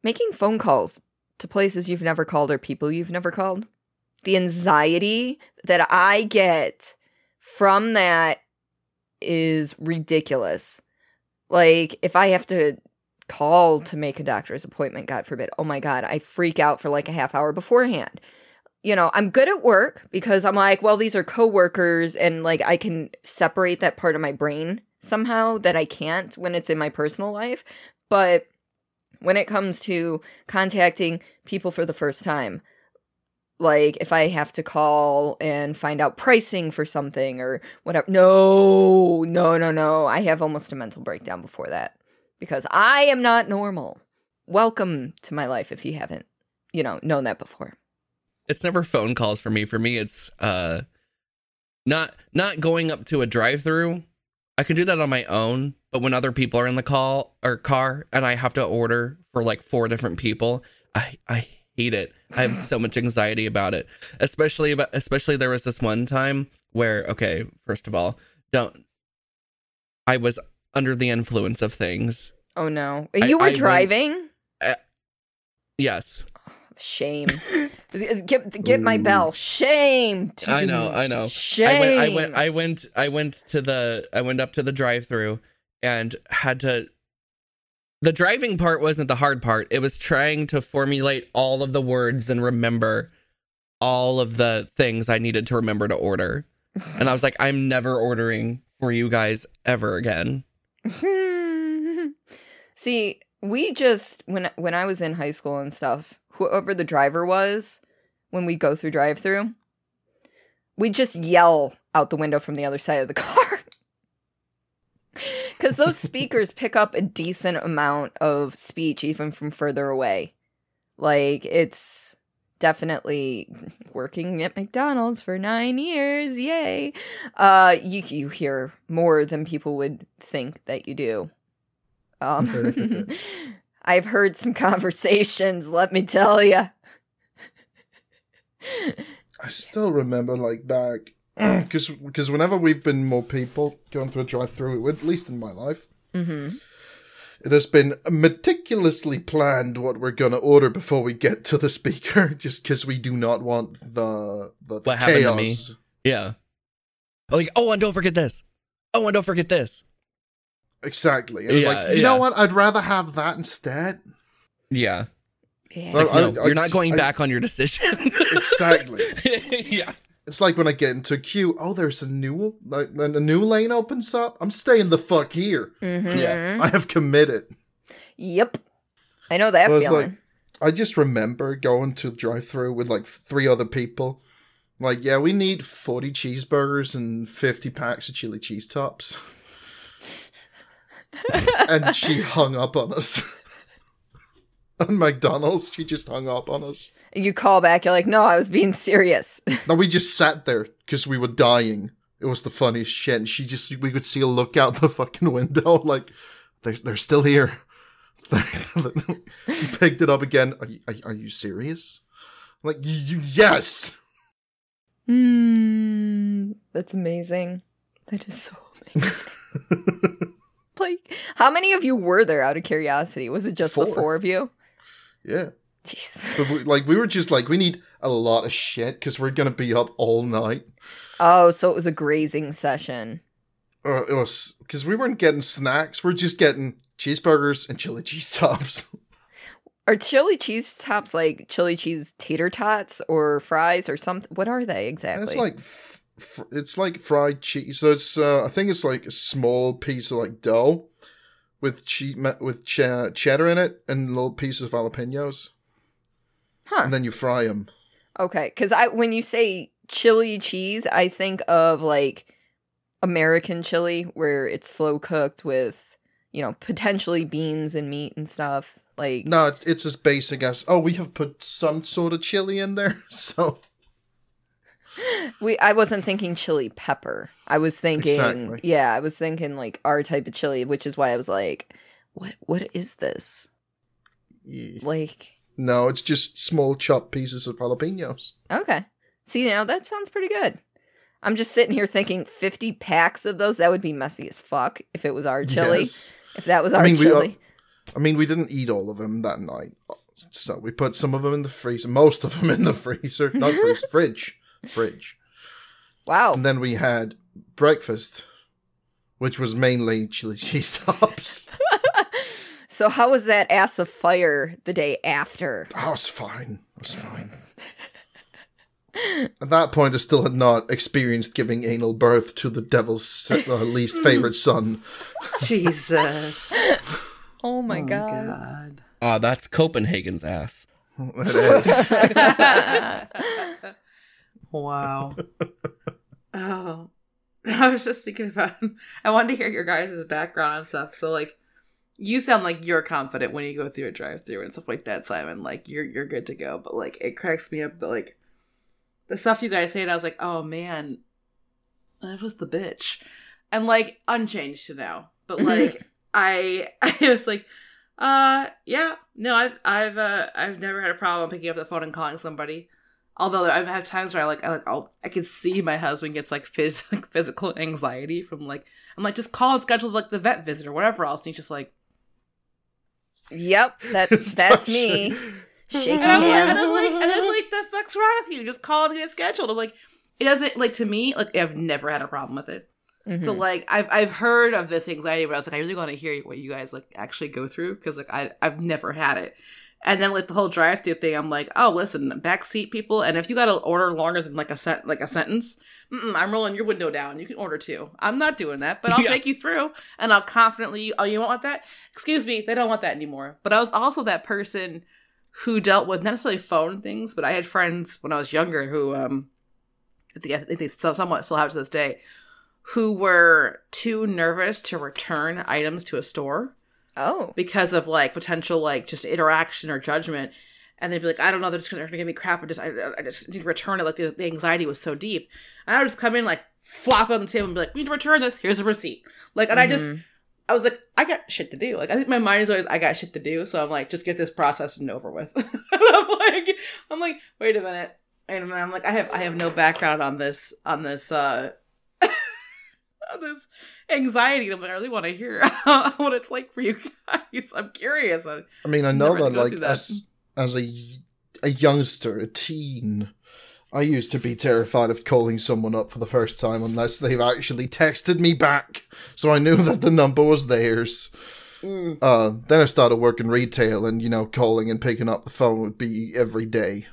Speaker 3: making phone calls to places you've never called or people you've never called. The anxiety that I get from that is ridiculous. Like if I have to call to make a doctor's appointment, God forbid, oh my God, I freak out for like a half hour beforehand. You know, I'm good at work because I'm like, well, these are coworkers and like I can separate that part of my brain somehow that I can't when it's in my personal life. But when it comes to contacting people for the first time, like if I have to call and find out pricing for something or whatever, no, no, no, no. I have almost a mental breakdown before that because I am not normal. Welcome to my life if you haven't, you know, known that before.
Speaker 2: It's never phone calls for me. For me, it's uh, not not going up to a drive-through. I can do that on my own, but when other people are in the call or car and I have to order for like four different people, I I hate it. I have so much anxiety about it. Especially about especially there was this one time where okay, first of all, don't I was under the influence of things.
Speaker 3: Oh no.
Speaker 2: I-
Speaker 3: You were
Speaker 2: I went-
Speaker 3: driving?
Speaker 2: Uh, yes.
Speaker 3: Shame. [LAUGHS] get get my bell. Shame.
Speaker 2: I know, I know.
Speaker 3: Shame.
Speaker 2: I went, I went, I went, I went to the, I went up to the drive-through and had to. The driving part wasn't the hard part. It was trying to formulate all of the words and remember all of the things I needed to remember to order. And I was like, I'm never ordering for you guys ever again. [LAUGHS]
Speaker 3: See, we just when when I was in high school and stuff, whoever the driver was, when we go through drive-through, we just yell out the window from the other side of the [LAUGHS] car. Cuz those speakers pick up a decent amount of speech even from further away. Like it's definitely working at McDonald's for 9 years. Yay. Uh you you hear more than people would think that you do. Um, [LAUGHS] [LAUGHS] I've heard some conversations, let me tell you.
Speaker 4: I still remember like back because because whenever we've been more people going through a drive-through, at least in my life,
Speaker 3: hmm
Speaker 4: it has been meticulously planned what we're gonna order before we get to the speaker, [LAUGHS] just because we do not want the the, the
Speaker 2: What happened to
Speaker 4: chaos.
Speaker 2: me? Yeah. Like, oh, and don't forget this. Oh, and don't forget this.
Speaker 4: Exactly. It was
Speaker 2: Yeah,
Speaker 4: like, you
Speaker 2: yeah.
Speaker 4: know what? I'd rather have that instead.
Speaker 2: Yeah.
Speaker 3: Yeah.
Speaker 4: Well, I-
Speaker 2: no,
Speaker 4: I
Speaker 2: you're not
Speaker 4: just-
Speaker 2: going
Speaker 4: I-
Speaker 2: back on your decision. [LAUGHS]
Speaker 4: Exactly.
Speaker 2: yeah.
Speaker 4: It's like when I get into a queue. Oh, there's a new like a new lane opens up. I'm staying the fuck here.
Speaker 3: Mhm.
Speaker 2: Yeah. [LAUGHS]
Speaker 4: I have committed.
Speaker 3: Yep. I know that
Speaker 4: Well, it's
Speaker 3: feeling.
Speaker 4: I just remember going to drive through with like three other people. Like, yeah, we need 40 cheeseburgers and 50 packs of chili cheese tops. [LAUGHS] and she hung up on us. [LAUGHS] on McDonald's, she just hung up on us.
Speaker 3: you call back, you're like, no, I was being serious. [LAUGHS]
Speaker 4: No, we just sat there because we were dying. It was the funniest shit. And she just, we could see a look out the [LAUGHS] fucking window, like, they're, they're still here. she picked it up again. Are you, are, are you serious? I'm like, "Y- y- yes.
Speaker 3: Hmm. That's amazing. That is so amazing. like, how many of you were there out of curiosity? Was it just the
Speaker 4: Four.
Speaker 3: four of you?
Speaker 4: Yeah.
Speaker 3: Jeez.
Speaker 4: But we, like, we were just like, we need a lot of shit because we're going to be up all night.
Speaker 3: Oh, so it was a grazing session.
Speaker 4: Uh, it was because we weren't getting snacks. We're just getting cheeseburgers and chili cheese tops.
Speaker 3: Are chili cheese tops like chili cheese tater tots or fries or something? What are they exactly?
Speaker 4: It's like f- f- it's like fried cheese. So it's uh, I think it's like a small piece of like dough with cheese with ch- cheddar in it and little pieces of jalapenos,
Speaker 3: huh.
Speaker 4: and then you fry them.
Speaker 3: Okay, because I when you say chili cheese, I think of like American chili, where it's slow cooked with you know potentially beans and meat and stuff. Like
Speaker 4: No, it's it's as basic as oh we have put some sort of chili in there. [LAUGHS] So
Speaker 3: we, I wasn't thinking chili pepper. I was thinking,
Speaker 4: Exactly.
Speaker 3: yeah, I was thinking like our type of chili, which is why I was like, what what is this?
Speaker 4: yeah.
Speaker 3: Like
Speaker 4: no, it's just small chopped pieces of jalapenos.
Speaker 3: Okay. See, now that sounds pretty good. I'm just sitting here thinking 50 packs of those, that would be messy as fuck if it was our chili.
Speaker 4: Yes.
Speaker 3: If that was
Speaker 4: I
Speaker 3: our
Speaker 4: mean, we are-
Speaker 3: chili.
Speaker 4: I mean, we didn't eat all of them that night, so we put some of them in the freezer, most of them in the freezer, not freezer, [LAUGHS] fridge, fridge,
Speaker 3: wow.
Speaker 4: and then we had breakfast, which was mainly chili [LAUGHS] cheese tops. [LAUGHS]
Speaker 3: So, how was that ass of fire the day after?
Speaker 4: I was fine. I was fine. At that point, I still had not experienced giving anal birth to the devil's uh, least favorite son. [LAUGHS]
Speaker 1: Jesus.
Speaker 3: Oh my
Speaker 1: Oh,
Speaker 3: god.
Speaker 1: God.
Speaker 2: Ah, that's Copenhagen's ass.
Speaker 4: It is.
Speaker 1: Wow. [LAUGHS] Oh. [LAUGHS] I was just thinking about I wanted to hear your guys' background and stuff. So like you sound like you're confident when you go through a drive through and stuff like that, Simon. Like you're you're good to go. But like it cracks me up that like the stuff you guys say and I was like, oh man, that was the bitch, and like unchanged to now. But [LAUGHS] like I, I was like, uh, yeah, no, I've I've uh I've never had a problem picking up the phone and calling somebody. Although I have times where I like I like I'll I can see my husband gets like, phys- [LAUGHS] like physical anxiety from like I'm like just call and schedule like the vet visit or whatever else, and he's just like
Speaker 3: Yep, that [LAUGHS] that's me. Shaking
Speaker 1: and I'm, like, and. I'm like, and then like, the fuck's wrong with you? Just call and get scheduled. I'm like, it doesn't like to me. Like, I've never had a problem with it. So
Speaker 3: Mhm.
Speaker 1: like, I've I've heard of this anxiety, but I was like, I really want to hear what you guys like actually go through because like I I've never had it. And then like the whole drive-through thing, I'm like, oh, listen, backseat people, and if you got to order longer than like a set like a sentence, I'm rolling your window down. You can order two. I'm not doing that, but I'll
Speaker 2: Yeah.
Speaker 1: take you through, and I'll confidently. Oh, you don't want that? Excuse me, they don't want that anymore. But I was also that person who dealt with not necessarily phone things, but I had friends when I was younger who, um, I think, I think they still, somewhat still have to this day, who were too nervous to return items to a store
Speaker 3: oh,
Speaker 1: because of like potential like just interaction or judgment. And they'd be like, I don't know, they're just gonna, they're gonna give me crap. I just, I, I just need to return it. Like the, the anxiety was so deep. And I would just come in, like, flop on the table and be like, we need to return this. Here's a receipt. Like, and I just,
Speaker 3: Mhm.
Speaker 1: I was like, I got shit to do. Like, I think my mind is always, I got shit to do. So I'm like, just get this processed and over with. [LAUGHS] and I'm like, I'm like, wait a minute. And I'm like, I have, I have no background on this, on this, uh, this anxiety. And I'm like, I really want to hear [LAUGHS] what it's like for you guys. I'm curious. I,
Speaker 4: I mean, I know
Speaker 1: Never had to
Speaker 4: that like
Speaker 1: that.
Speaker 4: as as a a youngster, a teen, I used to be terrified of calling someone up for the first time unless they've actually texted me back, so I knew [LAUGHS] that the number was theirs.
Speaker 1: Mm.
Speaker 4: Uh, then I started working retail, and you know, calling and picking up the phone would be every day.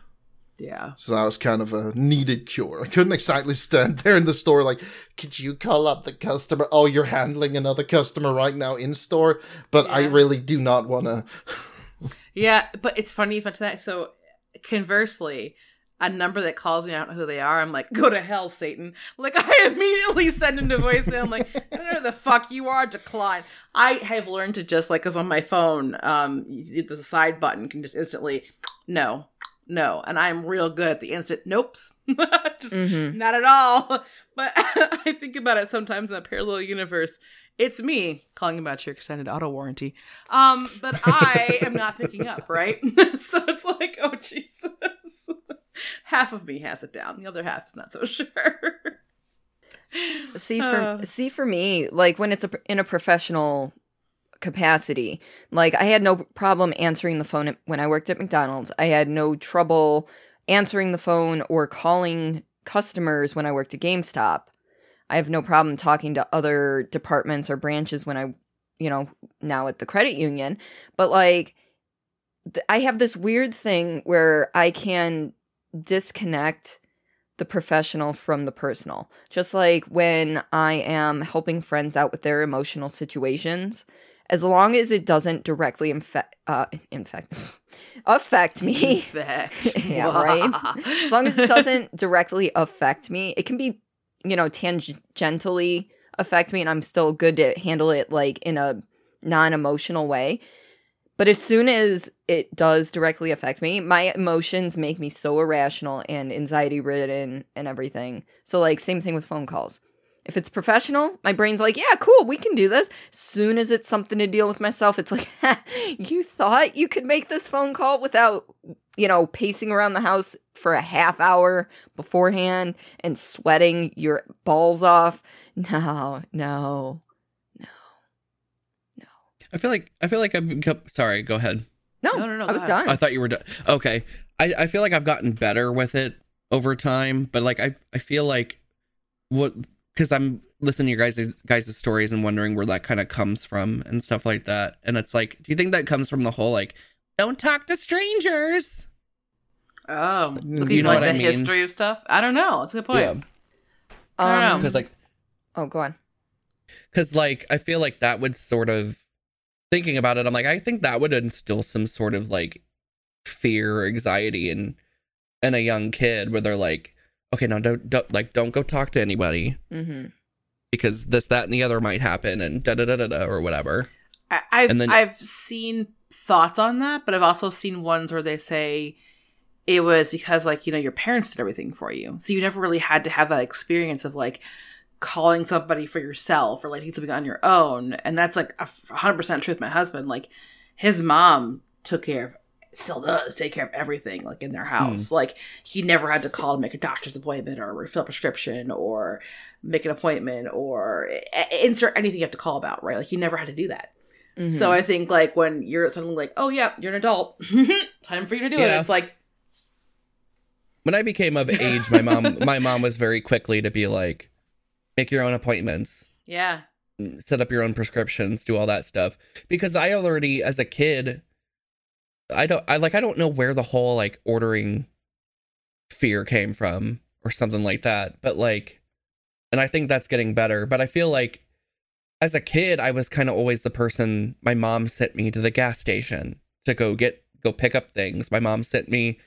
Speaker 1: Yeah.
Speaker 4: So that was kind of a needed cure. I couldn't exactly stand [LAUGHS] there in the store like, could you call up the customer? Oh, you're handling another customer right now in store, but I really do not want to. [LAUGHS]
Speaker 1: Yeah, but it's funny you mention that. So conversely, a number that calls me, I don't know who they are. I'm like, go to hell, Satan. Like [LAUGHS] I immediately send into voicemail. I'm like, I don't know the fuck you are. Decline. I have learned to just like, cause on my phone, um, the side button can just instantly, no, no, and I'm real good at the instant nopes. [LAUGHS] just
Speaker 3: Mhm.
Speaker 1: not at all. [LAUGHS] But [LAUGHS] I think about it sometimes in a parallel universe. It's me calling about your extended auto warranty. Um, but I am not picking up, right? so it's like, oh Jesus. half of me has it down. The other half is not so sure.
Speaker 3: See for
Speaker 1: Uh.
Speaker 3: see for me, like when it's a, in a professional capacity, like I had no problem answering the phone when I worked at McDonald's. I had no trouble answering the phone or calling customers when I worked at GameStop. I have no problem talking to other departments or branches when I, you know, now at the credit union. But like, th- I have this weird thing where I can disconnect the professional from the personal. Just like when I am helping friends out with their emotional situations, as long as it doesn't directly infect, uh, infect, [LAUGHS] affect me.
Speaker 1: Fact. [LAUGHS]
Speaker 3: Yeah, right? as long as it doesn't [LAUGHS] directly affect me, it can be, you know, tangentially affect me, and I'm still good to handle it like in a non-emotional way. But as soon as it does directly affect me, my emotions make me so irrational and anxiety ridden and everything. So, like, same thing with phone calls. If it's professional, my brain's like, yeah, cool, we can do this. Soon as it's something to deal with myself, it's like, [LAUGHS] you thought you could make this phone call without, you know, pacing around the house for a half hour beforehand and sweating your balls off. [LAUGHS] No, no. No, no.
Speaker 2: I feel like I feel like I've become sorry, go ahead.
Speaker 3: No,
Speaker 1: No, no, no,
Speaker 3: I was
Speaker 1: ahead.
Speaker 3: done.
Speaker 2: I thought you were done. Okay. I, I feel like I've gotten better with it over time, but like I I feel like what because I'm listening to your guys' guys' stories and wondering where that kind of comes from and stuff like that. And it's like, do you think that comes from the whole like don't talk to strangers?
Speaker 1: Oh, looking
Speaker 4: You
Speaker 1: for
Speaker 2: know
Speaker 1: like
Speaker 2: what
Speaker 1: the
Speaker 2: I mean?
Speaker 1: history of stuff. I don't know. That's a good point.
Speaker 2: Yeah.
Speaker 1: I don't know.
Speaker 3: Um,
Speaker 2: Because like
Speaker 3: oh, go on.
Speaker 2: because like I feel like that would sort of thinking about it. I'm like I think that would instill some sort of like fear or anxiety in in a young kid where they're like, okay, no, don't, don't like don't go talk to anybody
Speaker 3: Mm-hmm.
Speaker 2: because this, that, and the other might happen and da da da da da or whatever.
Speaker 1: I- I've
Speaker 2: And then-
Speaker 1: I've seen thoughts on that, but I've also seen ones where they say it was because like you know your parents did everything for you, so you never really had to have that experience of like calling somebody for yourself or like need something on your own. And that's like a hundred percent truth. My husband, like his mom took care of still does take care of everything like in their house. Like he never had to call to make a doctor's appointment or refill a prescription or make an appointment or insert anything you have to call about, right? Like he never had to do that.
Speaker 3: Mm-hmm.
Speaker 1: So I think like when you're suddenly like, oh yeah, you're an adult, [LAUGHS] time for you to do it.
Speaker 2: Yeah.
Speaker 1: It's like,
Speaker 2: when I became of age, my mom [LAUGHS] my mom was very quickly to be like, make your own appointments,
Speaker 1: yeah,
Speaker 2: set up your own prescriptions, do all that stuff. Because I already, as a kid, I don't I like I don't know where the whole like ordering fear came from or something like that. But like and I think that's getting better. But I feel like as a kid, I was kind of always the person my mom sent me to the gas station to go get go pick up things. My mom sent me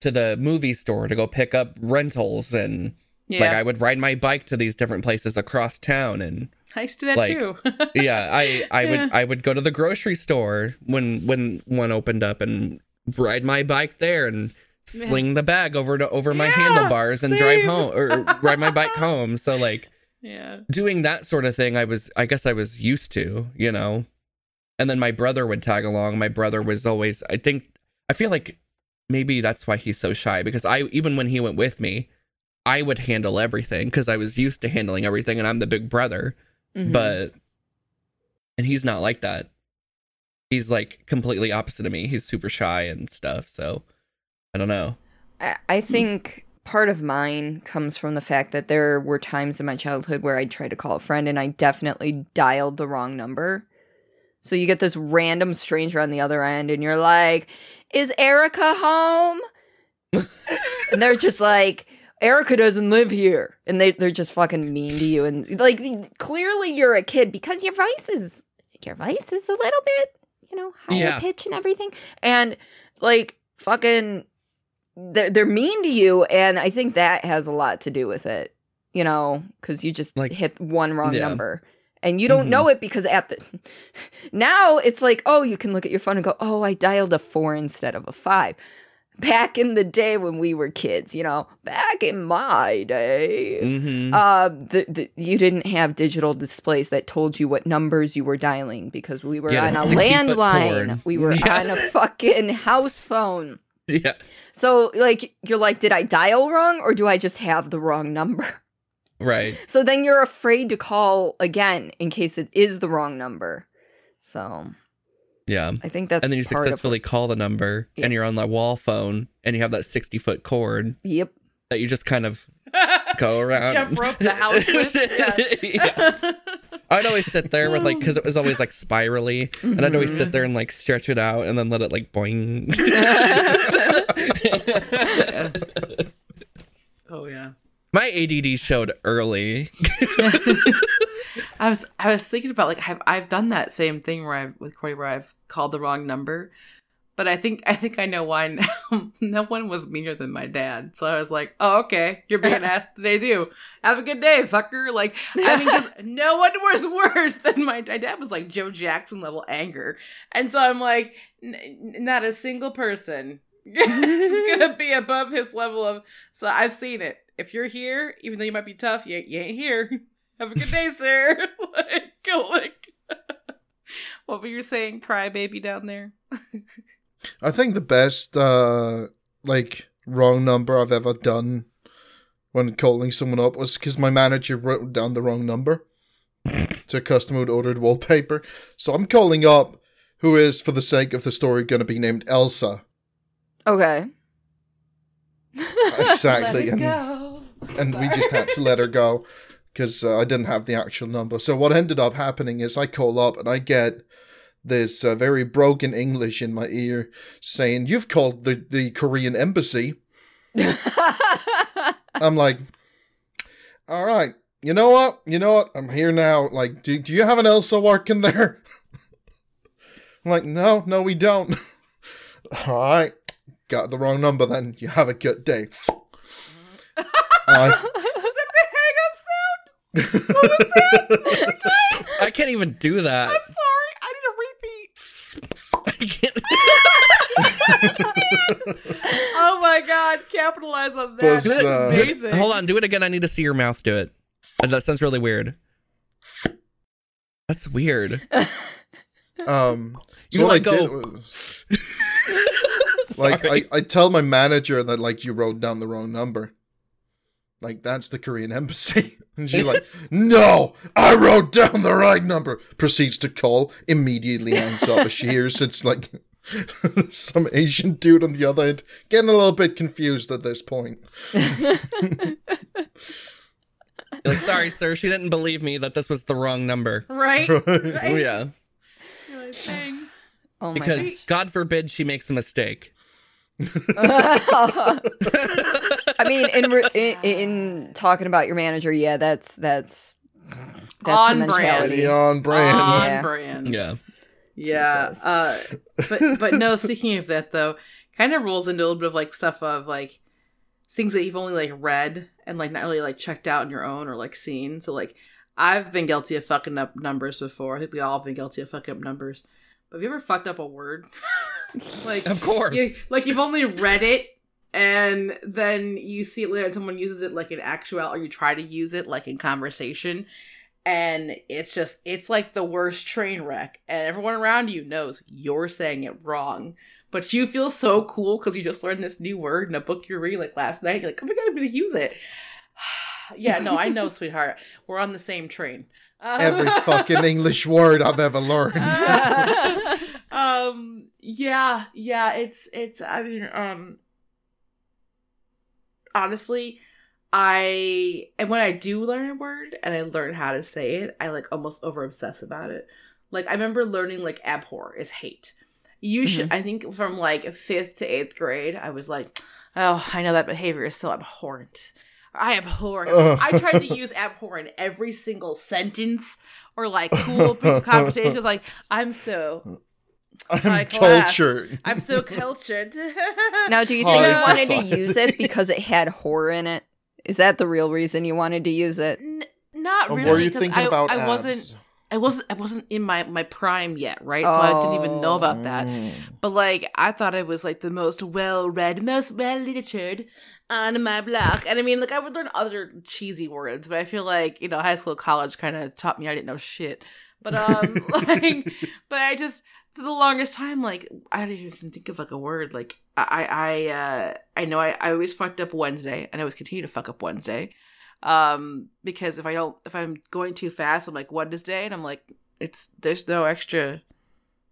Speaker 2: to the movie store to go pick up rentals and
Speaker 1: yeah.
Speaker 2: like I would ride my bike to these different places across town and
Speaker 1: I used to do that
Speaker 2: like,
Speaker 1: too. [LAUGHS]
Speaker 2: yeah, I I
Speaker 1: Yeah.
Speaker 2: would I would go to the grocery store when when one opened up and ride my bike there and sling the bag over to over my
Speaker 1: Yeah,
Speaker 2: handlebars and drive home or [LAUGHS] ride my bike home. So like
Speaker 1: yeah,
Speaker 2: doing that sort of thing I was I guess I was used to, you know. And then my brother would tag along. My brother was always I think I feel like maybe that's why he's so shy because I even when he went with me, I would handle everything because I was used to handling everything and I'm the big brother
Speaker 3: Mhm.
Speaker 2: but and he's not like that he's like completely opposite of me he's super shy and stuff so i don't know
Speaker 3: I, I think part of mine comes from the fact that there were times in my childhood where I tried to call a friend and I definitely dialed the wrong number. So you get this random stranger on the other end and you're like, "Is Erica home?" [LAUGHS] and they're just like, "Erica doesn't live here." And they they're just fucking mean to you and like clearly you're a kid because your voice is your voice is a little bit, you know, higher
Speaker 2: Yeah.
Speaker 3: pitch and everything. And like fucking they're, they're mean to you and i think that has a lot to do with it you know because you just
Speaker 2: Like-
Speaker 3: hit one wrong
Speaker 2: Yeah.
Speaker 3: number and you don't
Speaker 2: Mhm.
Speaker 3: know it because at the [LAUGHS] now it's like oh you can look at your phone and go oh i dialed a four instead of a five back in the day when we were kids you know back in my day
Speaker 2: mm-hmm.
Speaker 3: uh, the, the, you didn't have digital displays that told you what numbers you were dialing because we were on
Speaker 2: a
Speaker 3: a landline. We were [LAUGHS]
Speaker 2: Yeah.
Speaker 3: on a fucking house phone.
Speaker 2: yeah
Speaker 3: So, like, you're like, did I dial wrong or do I just have the wrong number? [LAUGHS]
Speaker 2: right
Speaker 3: So then you're afraid to call again in case it is the wrong number. So
Speaker 2: yeah
Speaker 3: I think that's
Speaker 2: and then you successfully call the number
Speaker 3: Yeah.
Speaker 2: and you're on the wall phone and you have that 60 foot cord.
Speaker 3: Yep.
Speaker 2: that you just kind of [LAUGHS] go around
Speaker 1: jump rope the house [LAUGHS] with. Yeah.
Speaker 2: Yeah. i'd always sit there with like because it was always like spirally and i'd always sit mm-hmm. there and like stretch it out and then let it like boing [LAUGHS]
Speaker 1: oh yeah.
Speaker 2: my ADD showed early
Speaker 1: I was I was thinking about like I've I've done that same thing where I've with Corey where I've called the wrong number, but I think I think I know why [LAUGHS] now. no one was meaner than my dad, so I was like, oh okay, you're being [LAUGHS] asked today too. Have a good day, fucker. Like I mean, because [LAUGHS] no one was worse than my, my dad was like Joe Jackson level anger, and so I'm like, not a single person is gonna be above his level of. So I've seen it. If you're here, even though you might be tough, you, you ain't here. Have a good day, sir. [LAUGHS] like, like. [LAUGHS] what were you saying, crybaby down there?
Speaker 4: I think the best uh like wrong number I've ever done when calling someone up was because my manager wrote down the wrong number to a customer who'd ordered wallpaper. So I'm calling up who is, for the sake of the story, going to be named Elsa.
Speaker 3: Okay.
Speaker 4: Exactly, and
Speaker 1: go.
Speaker 4: and we just had to let her go because uh, I didn't have the actual number. So what ended up happening is I call up and I get this uh, very broken English in my ear saying, "You've called the the Korean embassy." [LAUGHS] I'm like, "All right, you know what? You know what? I'm here now. Like, do do you have an Elsa working there?" [LAUGHS] I'm like, "No, no, we don't." [LAUGHS] All right, got the wrong number. Then you have a good day. I-
Speaker 1: was that the hang up sound? [LAUGHS]
Speaker 2: I can't even do that.
Speaker 1: I'm sorry. I need a repeat. [LAUGHS]
Speaker 2: I can't. [LAUGHS]
Speaker 1: Oh my god, capitalize on that.
Speaker 4: Was, uh,
Speaker 1: Amazing.
Speaker 2: Hold on, do it again. I need to see your mouth do it. That sounds really weird. That's weird.
Speaker 4: Um,
Speaker 2: You
Speaker 4: so what I
Speaker 2: go.
Speaker 4: did was, like, I, I tell my manager that like you wrote down the wrong number. Like that's the Korean embassy, [LAUGHS] and she's like, "No, I wrote down the right number." Proceeds to call, immediately hangs up as she hears it's like [LAUGHS] some Asian dude on the other end, getting a little bit confused at this point. [LAUGHS]
Speaker 2: Like, sorry, sir, she didn't believe me that this was the wrong number.
Speaker 1: Right?
Speaker 2: Oh, yeah.
Speaker 1: You're like, thanks.
Speaker 3: Oh my
Speaker 2: Because God forbid she makes a mistake.
Speaker 3: I mean, in, re- in in talking about your manager, yeah, that's that's that's
Speaker 1: On
Speaker 3: her
Speaker 1: brand.
Speaker 3: mentality.
Speaker 4: On brand.
Speaker 1: On
Speaker 3: Yeah.
Speaker 1: brand.
Speaker 2: Yeah.
Speaker 1: Yeah. Uh, but but no. Speaking of that, though, kind of rolls into a little bit of like stuff of like things that you've only like read and like not really like checked out on your own or like seen. So like I've been guilty of fucking up numbers before. I think we all have been guilty of fucking up numbers. But have you ever fucked up a word? [LAUGHS] like
Speaker 2: Of course.
Speaker 1: you, like you've only read it and then you see it later and someone uses it like in actual or you try to use it like in conversation. And it's just it's like the worst train wreck. And everyone around you knows you're saying it wrong. But you feel so cool because you just learned this new word in a book you're reading like last night. You're like oh my god i'm gonna use it. [SIGHS] Yeah no i know [LAUGHS] sweetheart. We're on the same train. Um,
Speaker 4: Every [LAUGHS] fucking English word I've ever learned. [LAUGHS]
Speaker 1: um yeah yeah it's it's i mean um honestly i and when i do learn a word and i learn how to say it i like almost over obsess about it. Like i remember learning like abhor is hate. You should mm-hmm. i think from like fifth to eighth grade i was like oh i know that behavior is so abhorrent. I abhor i tried to use abhor in every single sentence or like cool piece of conversation. Because like i'm so
Speaker 4: I'm
Speaker 1: High class.
Speaker 4: cultured.
Speaker 1: I'm so [LAUGHS] cultured. [LAUGHS]
Speaker 3: now, do you think
Speaker 4: High
Speaker 3: you wanted to use it [LAUGHS] because it had horror in it? Is that the real reason you wanted to use it?
Speaker 1: N- not
Speaker 4: Or
Speaker 1: really.
Speaker 4: were you
Speaker 1: 'cause
Speaker 4: thinking
Speaker 1: I,
Speaker 4: about
Speaker 1: I wasn't. I wasn't. I wasn't in my my prime yet, right? So I didn't even know about that.
Speaker 4: Mm.
Speaker 1: But like, I thought it was like the most well read, most well literatured on my block. And I mean, like, I would learn other cheesy words, but I feel like you know, high school, college kind of taught me I didn't know shit. But um, like, but I just for the longest time, like, I don't even think of like a word. Like, I I uh I know I I always fucked up Wednesday, and I always continue to fuck up Wednesday. Um, because if I don't, if I'm going too fast, I'm like Wednesday, and I'm like, it's there's no extra.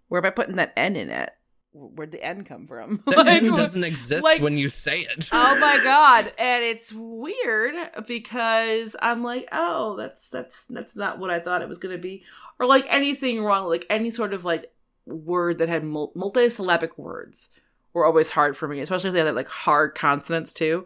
Speaker 1: Where am I putting that N in it? Where'd the N come from? [LAUGHS]
Speaker 2: That [LAUGHS]
Speaker 1: Like,
Speaker 2: N doesn't exist
Speaker 1: like-
Speaker 2: when you say it. [LAUGHS]
Speaker 1: oh my god and it's weird because i'm like oh that's that's that's not what i thought it was going to be or like anything wrong like any sort of like word that had mul- multisyllabic words were always hard for me especially if they had like hard consonants too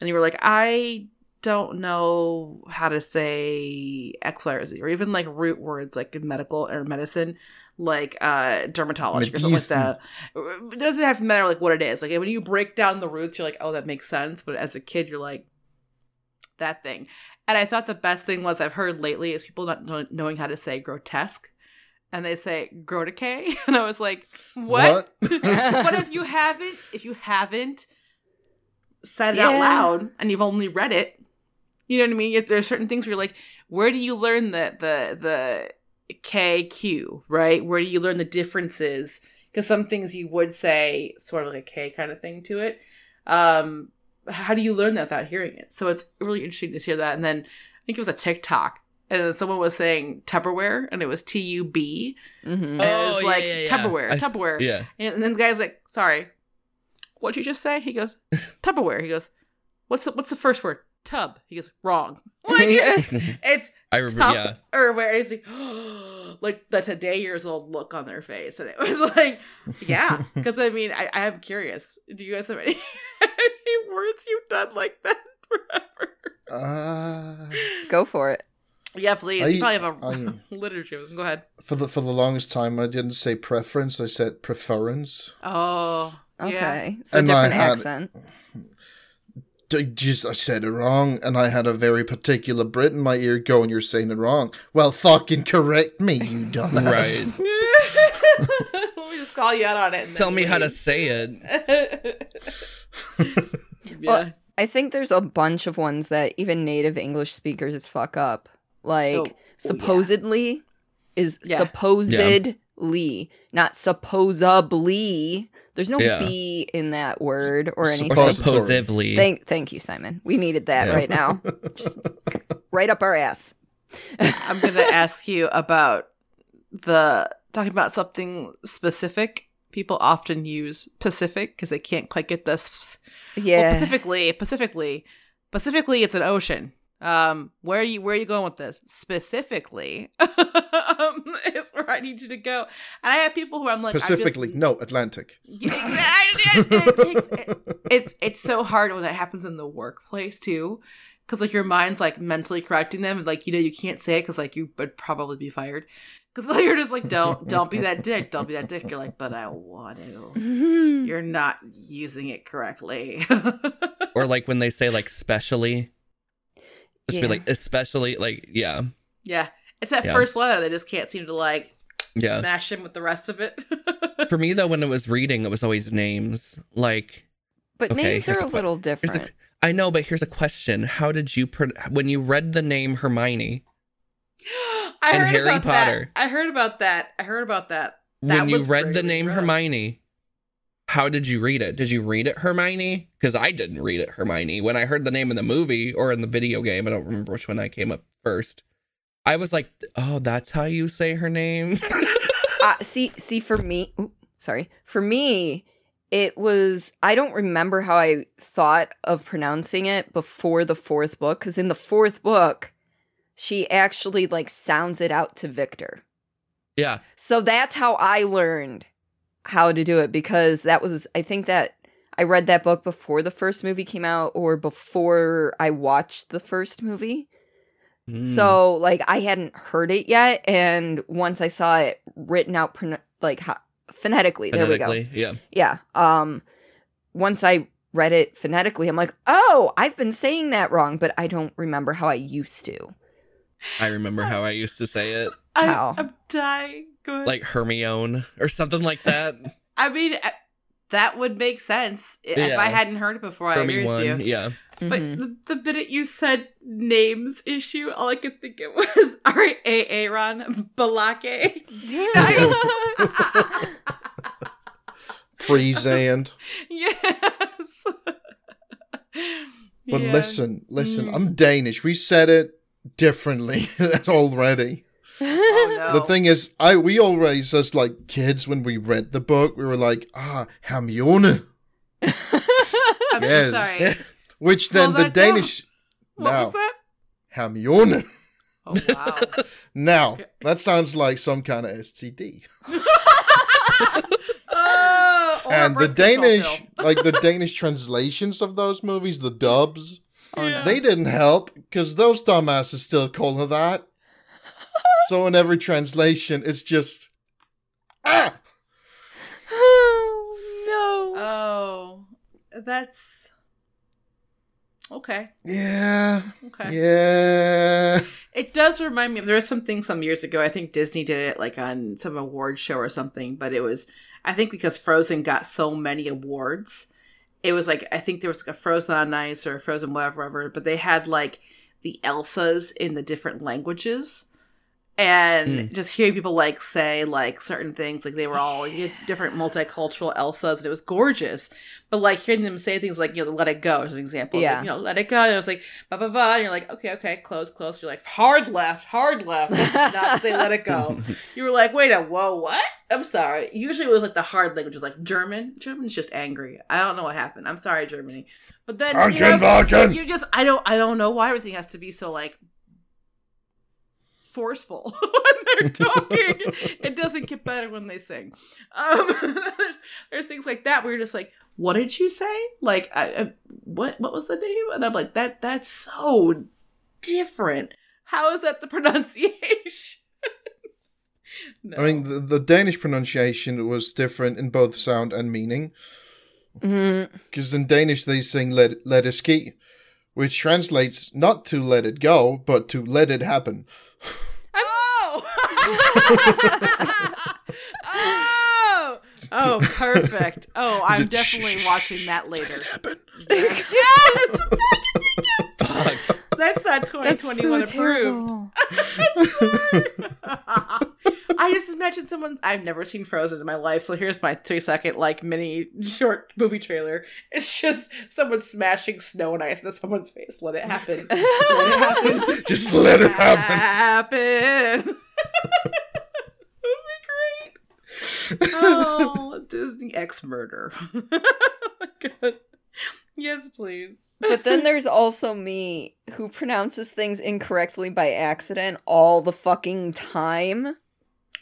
Speaker 1: and you were like i don't know how to say x y or z or even like root words like in medical or medicine like uh dermatology or something like that it doesn't have to matter like what it is. Like when you break down the roots, you're like, oh, that makes sense. But as a kid, you're like, that thing. And I thought the best thing was I've heard lately is people not know- knowing how to say grotesque, and they say grotesque, [LAUGHS] and I was like, what? What [LAUGHS] if you [LAUGHS] haven't, if you haven't said it out loud and you've only read it, you know what I mean. If there are certain things where you're like, where do you learn the the the K Q right? Where do you learn the differences? Because some things you would say sort of like a K kind of thing to it. Um, how do you learn that without hearing it? So it's really interesting to hear that. And then I think it was a TikTok. And then someone was saying Tupperware, and it was T U B,
Speaker 3: hmm
Speaker 1: and it
Speaker 2: Oh,
Speaker 1: was like
Speaker 2: yeah, yeah.
Speaker 1: Tupperware,
Speaker 2: I-
Speaker 1: Tupperware.
Speaker 2: Yeah.
Speaker 1: And then the guy's like, "Sorry, what'd you just say?" He goes, [LAUGHS] "Tupperware." He goes, "What's the what's the first word?" Tub. He goes, "Wrong." [LAUGHS] Like, it's
Speaker 2: I remember.
Speaker 1: Tup-
Speaker 2: Yeah.
Speaker 1: or where he's like, [GASPS] like the today years old look on their face, and it was [LAUGHS] like, yeah, because I mean, I, I am curious. Do you guys have any, any words you've done like that forever?
Speaker 4: Uh,
Speaker 3: Go for it.
Speaker 1: Yeah, please.
Speaker 4: I-
Speaker 1: you probably have a
Speaker 4: I- [LAUGHS]
Speaker 1: literature. Go ahead.
Speaker 4: for the for the longest time, I didn't say preference. I said preference.
Speaker 1: Oh, yeah.
Speaker 3: Okay, so
Speaker 4: And I
Speaker 3: different
Speaker 4: had-
Speaker 3: accent.
Speaker 4: Just I said it wrong, and I had a very particular Brit in my ear going, "You're saying it wrong." Well, fucking correct me, you dumbass.
Speaker 2: Right. [LAUGHS]
Speaker 1: Let me just call you out on it. and
Speaker 2: Tell
Speaker 1: then
Speaker 2: me how to say it. [LAUGHS]
Speaker 1: yeah.
Speaker 3: I think there's a bunch of ones that even native English speakers fuck up. Like
Speaker 1: Oh, yeah.
Speaker 3: supposedly is
Speaker 1: Yeah.
Speaker 3: supposedly, not supposably. There's no
Speaker 2: Yeah.
Speaker 3: b in that word or anything.
Speaker 2: Or supposedly.
Speaker 3: Thank, thank you, Simon. We needed that
Speaker 2: Yeah.
Speaker 3: right now. [LAUGHS] Just right up our ass.
Speaker 1: I'm going [LAUGHS] to ask you about the talking about something specific. People often use Pacific because they can't quite get the s-
Speaker 3: Yeah.
Speaker 1: Well, Pacifically, Pacifically, Pacifically, it's an ocean. Um, where are you? Where are you going with this? Specifically, [LAUGHS] um, is where I need you to go. And I have people who I'm like I'm just-
Speaker 4: no, Atlantic.
Speaker 1: Yeah, exactly. It takes, it- it's it's so hard when that happens in the workplace too, because like your mind's like mentally correcting them, and like you know you can't say it because like you would probably be fired. Because like, you're just like don't don't be that dick, don't be that dick. You're like, but I want to. [LAUGHS] You're not using it correctly. [LAUGHS]
Speaker 2: or like when they say like specially. Just be like especially like yeah.
Speaker 1: yeah, it's that
Speaker 2: Yeah.
Speaker 1: first letter they just can't seem to like
Speaker 2: Yeah.
Speaker 1: smash him with the rest of it. [LAUGHS]
Speaker 2: For me though, when it was reading, it was always names. Like
Speaker 3: but
Speaker 2: Okay,
Speaker 3: names are
Speaker 2: a
Speaker 3: a little
Speaker 2: here's
Speaker 3: different.
Speaker 2: a, I know, but here's a question: How did you pro- when you read the name Hermione? [GASPS]
Speaker 1: I
Speaker 2: And
Speaker 1: heard
Speaker 2: Harry
Speaker 1: about
Speaker 2: Potter.
Speaker 1: That. I heard about that. I heard about that. That
Speaker 2: when you
Speaker 1: was
Speaker 2: read the name
Speaker 1: rough.
Speaker 2: Hermione, how did you read it? Did you read it Hermione? Because I didn't read it Hermione. When I heard the name in the movie or in the video game, I don't remember which one I came up first. I was like, "Oh, that's how you say her name." [LAUGHS]
Speaker 3: uh, see, see, for me, oop, sorry, for me, it was. I don't remember how I thought of pronouncing it before the fourth book, because in the fourth book, she actually like sounds it out to Viktor.
Speaker 2: yeah,
Speaker 3: So that's how I learned how to do it because that was I think that I read that book before the first movie came out or before I watched the first movie.
Speaker 2: Mm.
Speaker 3: So like I hadn't heard it yet and once I saw it written out pron- like ho- phonetically, there we go.
Speaker 2: yeah.
Speaker 3: Yeah. Um once I read it phonetically, I'm like, "Oh, I've been saying that wrong, but I don't remember how I used to."
Speaker 2: I remember how I used to say it,
Speaker 1: I'm,
Speaker 3: How?
Speaker 1: I'm dying. Go ahead.
Speaker 2: like Hermione or something like that. [LAUGHS]
Speaker 1: I mean, that would make sense if
Speaker 2: Yeah.
Speaker 1: I hadn't heard it before. I agree with
Speaker 2: Hermione,
Speaker 1: you.
Speaker 2: yeah.
Speaker 1: But
Speaker 3: Mhm.
Speaker 1: the, the minute you said names issue, all I could think of [LAUGHS] was all right, A. Aaron Balake.
Speaker 4: Pre-Zand. [LAUGHS]
Speaker 1: yes.
Speaker 4: But
Speaker 1: Yeah.
Speaker 4: listen, listen,
Speaker 1: Mm.
Speaker 4: I'm Danish. We said it differently already.
Speaker 1: Oh, [LAUGHS] no.
Speaker 4: The thing is, I we always as like kids when we read the book, we were like, ah, Hermione. [LAUGHS]
Speaker 1: I'm
Speaker 4: yes.
Speaker 1: sorry. [LAUGHS]
Speaker 4: Which then the
Speaker 1: that down.
Speaker 4: Danish
Speaker 1: What
Speaker 4: now
Speaker 1: was that?
Speaker 4: Hermione.
Speaker 1: Oh wow.
Speaker 4: Now that sounds like some kind of STD.
Speaker 1: oh,
Speaker 4: and the Danish, like the Danish translations of those movies, the dubs,
Speaker 3: Oh, no.
Speaker 4: they didn't help because those dumbasses still call her that. So in every translation, it's just ah.
Speaker 3: oh [SIGHS] no.
Speaker 1: Oh, that's okay.
Speaker 4: Yeah,
Speaker 1: Okay.
Speaker 4: yeah.
Speaker 1: It does remind me there was something some years ago. I think Disney did it like on some award show or something, but it was I think because Frozen got so many awards, it was like I think there was like a Frozen on Ice or a Frozen whatever, whatever, but they had like the Elsas in the different languages. And hmm. just hearing people like say like certain things, like they were all like, different multicultural Elsas, and it was gorgeous. But like hearing them say things like you know, "Let it go" as an example,
Speaker 3: Yeah.
Speaker 1: like, you know, "Let it go," and it was like ba ba ba, and you're like, okay, okay, close, close. You're like hard left, hard left, not to say "let it go." [LAUGHS] You were like, wait a whoa, what? I'm sorry. Usually it was like the hard language was like German. German's just angry. I don't know what happened. I'm sorry, Germany. But then you, know, you just I don't I don't know why everything has to be so like forceful [LAUGHS] when they're talking. it doesn't get better when they sing. Um, [LAUGHS] there's there's things like that where you're just like, what did you say? Like, I, I, what what was the name? And I'm like, that that's so different. How is that the [LAUGHS] pronunciation? no.
Speaker 4: I mean, the, the Danish pronunciation was different in both sound and meaning. Because in Danish they sing "let let it ski," which translates not to "let it go," but to "let it happen."
Speaker 1: Oh, [LAUGHS] oh, Oh, perfect. Oh, I'm definitely
Speaker 4: Shh,
Speaker 1: watching that
Speaker 4: Let
Speaker 1: later.
Speaker 4: it happen. [LAUGHS]
Speaker 1: yes! [LAUGHS]
Speaker 2: Fuck.
Speaker 1: That's not
Speaker 3: That's
Speaker 1: 2021
Speaker 3: so
Speaker 1: approved.
Speaker 3: Terrible.
Speaker 1: I just imagine someone's. I've never seen Frozen in my life, so here's my three second like mini short movie trailer. It's just someone smashing snow and ice into someone's face. Let it happen. Let it happen. [LAUGHS]
Speaker 4: Just let it happen.
Speaker 1: happen. [LAUGHS] That'd be great. Oh, [LAUGHS] Disney X murder. God. Yes, please.
Speaker 3: But then there's also me who pronounces things incorrectly by accident all the fucking time.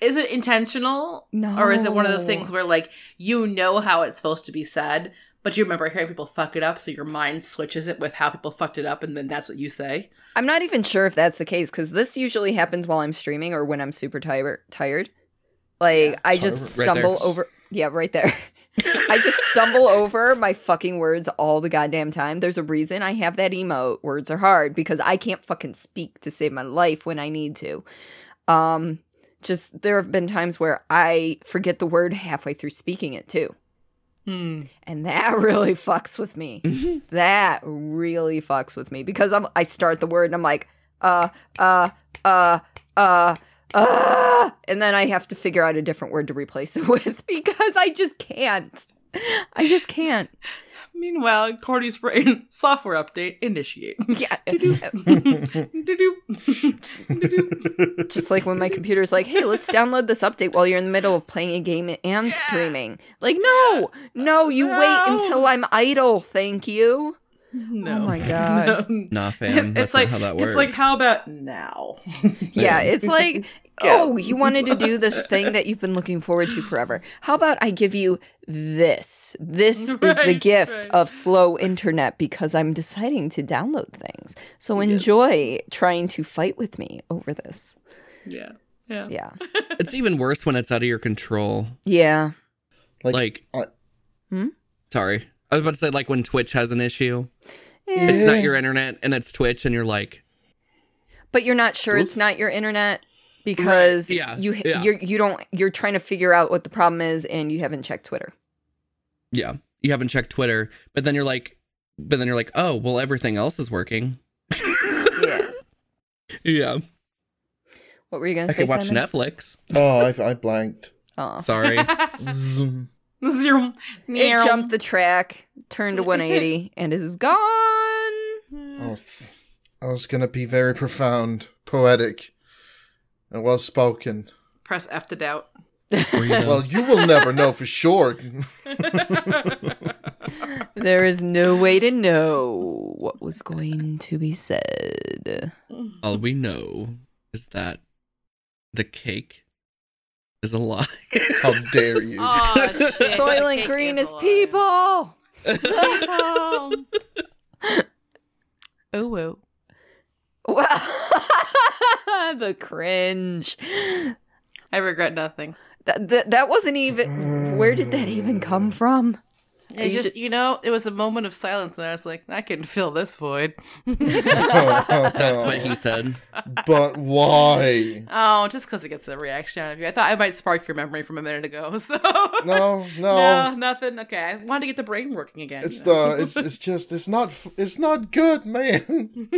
Speaker 1: Is it intentional?
Speaker 3: No.
Speaker 1: Or is it one of those things where like you know how it's supposed to be said, but you remember hearing people fuck it up, so your mind switches it with how people fucked it up, and then that's what you say?
Speaker 3: I'm not even sure if that's the case because this usually happens while I'm streaming or when I'm super tired. Tired, like I just
Speaker 2: Right there.
Speaker 3: stumble [LAUGHS] over. Yeah, right there. [LAUGHS] I just stumble over my fucking words all the goddamn time. There's a reason I have that emote. Words are hard because I can't fucking speak to save my life when I need to. Um, just there have been times where I forget the word halfway through speaking it too.
Speaker 1: Hmm.
Speaker 3: And that [LAUGHS] really fucks with me. [LAUGHS] that really fucks with me because I'm I start the word and I'm like, uh, uh, uh, uh, uh, and then I have to figure out a different word to replace it [LAUGHS] with because I just can't. I just can't.
Speaker 1: Meanwhile, Cordy's brain [LAUGHS] software update initiate.
Speaker 3: Yeah. [LAUGHS] [LAUGHS]
Speaker 1: Doo-doo. Doo-doo.
Speaker 3: just like when my computer's like, hey, let's download this update while you're in the middle of playing a game and streaming. Like, no, no, you wait until I'm idle. Thank you. [LAUGHS]
Speaker 1: no.
Speaker 3: Oh my [LAUGHS] God.
Speaker 1: No.
Speaker 2: Nah, fam. That's
Speaker 1: it's like
Speaker 2: how that works.
Speaker 1: it's like how about now? [LAUGHS]
Speaker 3: Yeah, it's like, oh, you wanted to do this thing that you've been looking forward to forever. How about I give you this? This is the gift
Speaker 1: right.
Speaker 3: of slow internet because I'm deciding to download things. So enjoy trying to fight with me over this.
Speaker 1: yeah. Yeah.
Speaker 3: Yeah.
Speaker 2: It's even worse when it's out of your control.
Speaker 3: Yeah.
Speaker 4: Like,
Speaker 2: Like,
Speaker 4: I-
Speaker 3: Hmm?
Speaker 2: sorry. I was about to say, like, when Twitch has an issue,
Speaker 3: Eh,
Speaker 2: it's not your internet and it's Twitch, and you're like,
Speaker 3: But you're not sure it's not your internet because
Speaker 2: yeah,
Speaker 3: you
Speaker 2: yeah.
Speaker 3: you're you don't you're trying to figure out what the problem is and you haven't checked Twitter.
Speaker 2: yeah, you haven't checked Twitter, but then you're like, but then you're like, oh, well, everything else is working. [LAUGHS]
Speaker 3: Yeah.
Speaker 2: Yeah,
Speaker 3: What were you gonna say?
Speaker 2: I
Speaker 3: say?
Speaker 2: can watch
Speaker 3: Simon?
Speaker 2: Netflix.
Speaker 4: oh, I, I blanked.
Speaker 3: Oh.
Speaker 2: Sorry. [LAUGHS] [LAUGHS]
Speaker 4: Zoom.
Speaker 1: Zero.
Speaker 3: It jumped the track, turned to 180, [LAUGHS] and is gone.
Speaker 4: I was, I was gonna be very profound, poetic, and well spoken.
Speaker 1: Press F to doubt.
Speaker 4: Well, you [LAUGHS] will never know for sure.
Speaker 3: There is no way to know what was going to be said.
Speaker 2: All we know is that the cake is a lie. [LAUGHS]
Speaker 4: How dare you?
Speaker 1: Oh, [LAUGHS] shit.
Speaker 3: Soylent Green is,
Speaker 1: alive.
Speaker 3: people.
Speaker 1: People. oh, whoa.
Speaker 3: Wow. the cringe.
Speaker 1: I regret nothing.
Speaker 3: That, that that wasn't even. Where did that even come from?
Speaker 1: It
Speaker 3: you
Speaker 1: just, you know, it was a moment of silence, and I was like, I can fill this void. [LAUGHS]
Speaker 2: That's what he said. [LAUGHS]
Speaker 4: but why?
Speaker 1: Oh, just because it gets a reaction out of you. I thought I might spark your memory from a minute ago. [LAUGHS] So
Speaker 4: No, no.
Speaker 1: no, nothing. Okay, I wanted to get the brain working again.
Speaker 4: It's
Speaker 1: you know?
Speaker 4: the it's it's just it's not it's not good, man.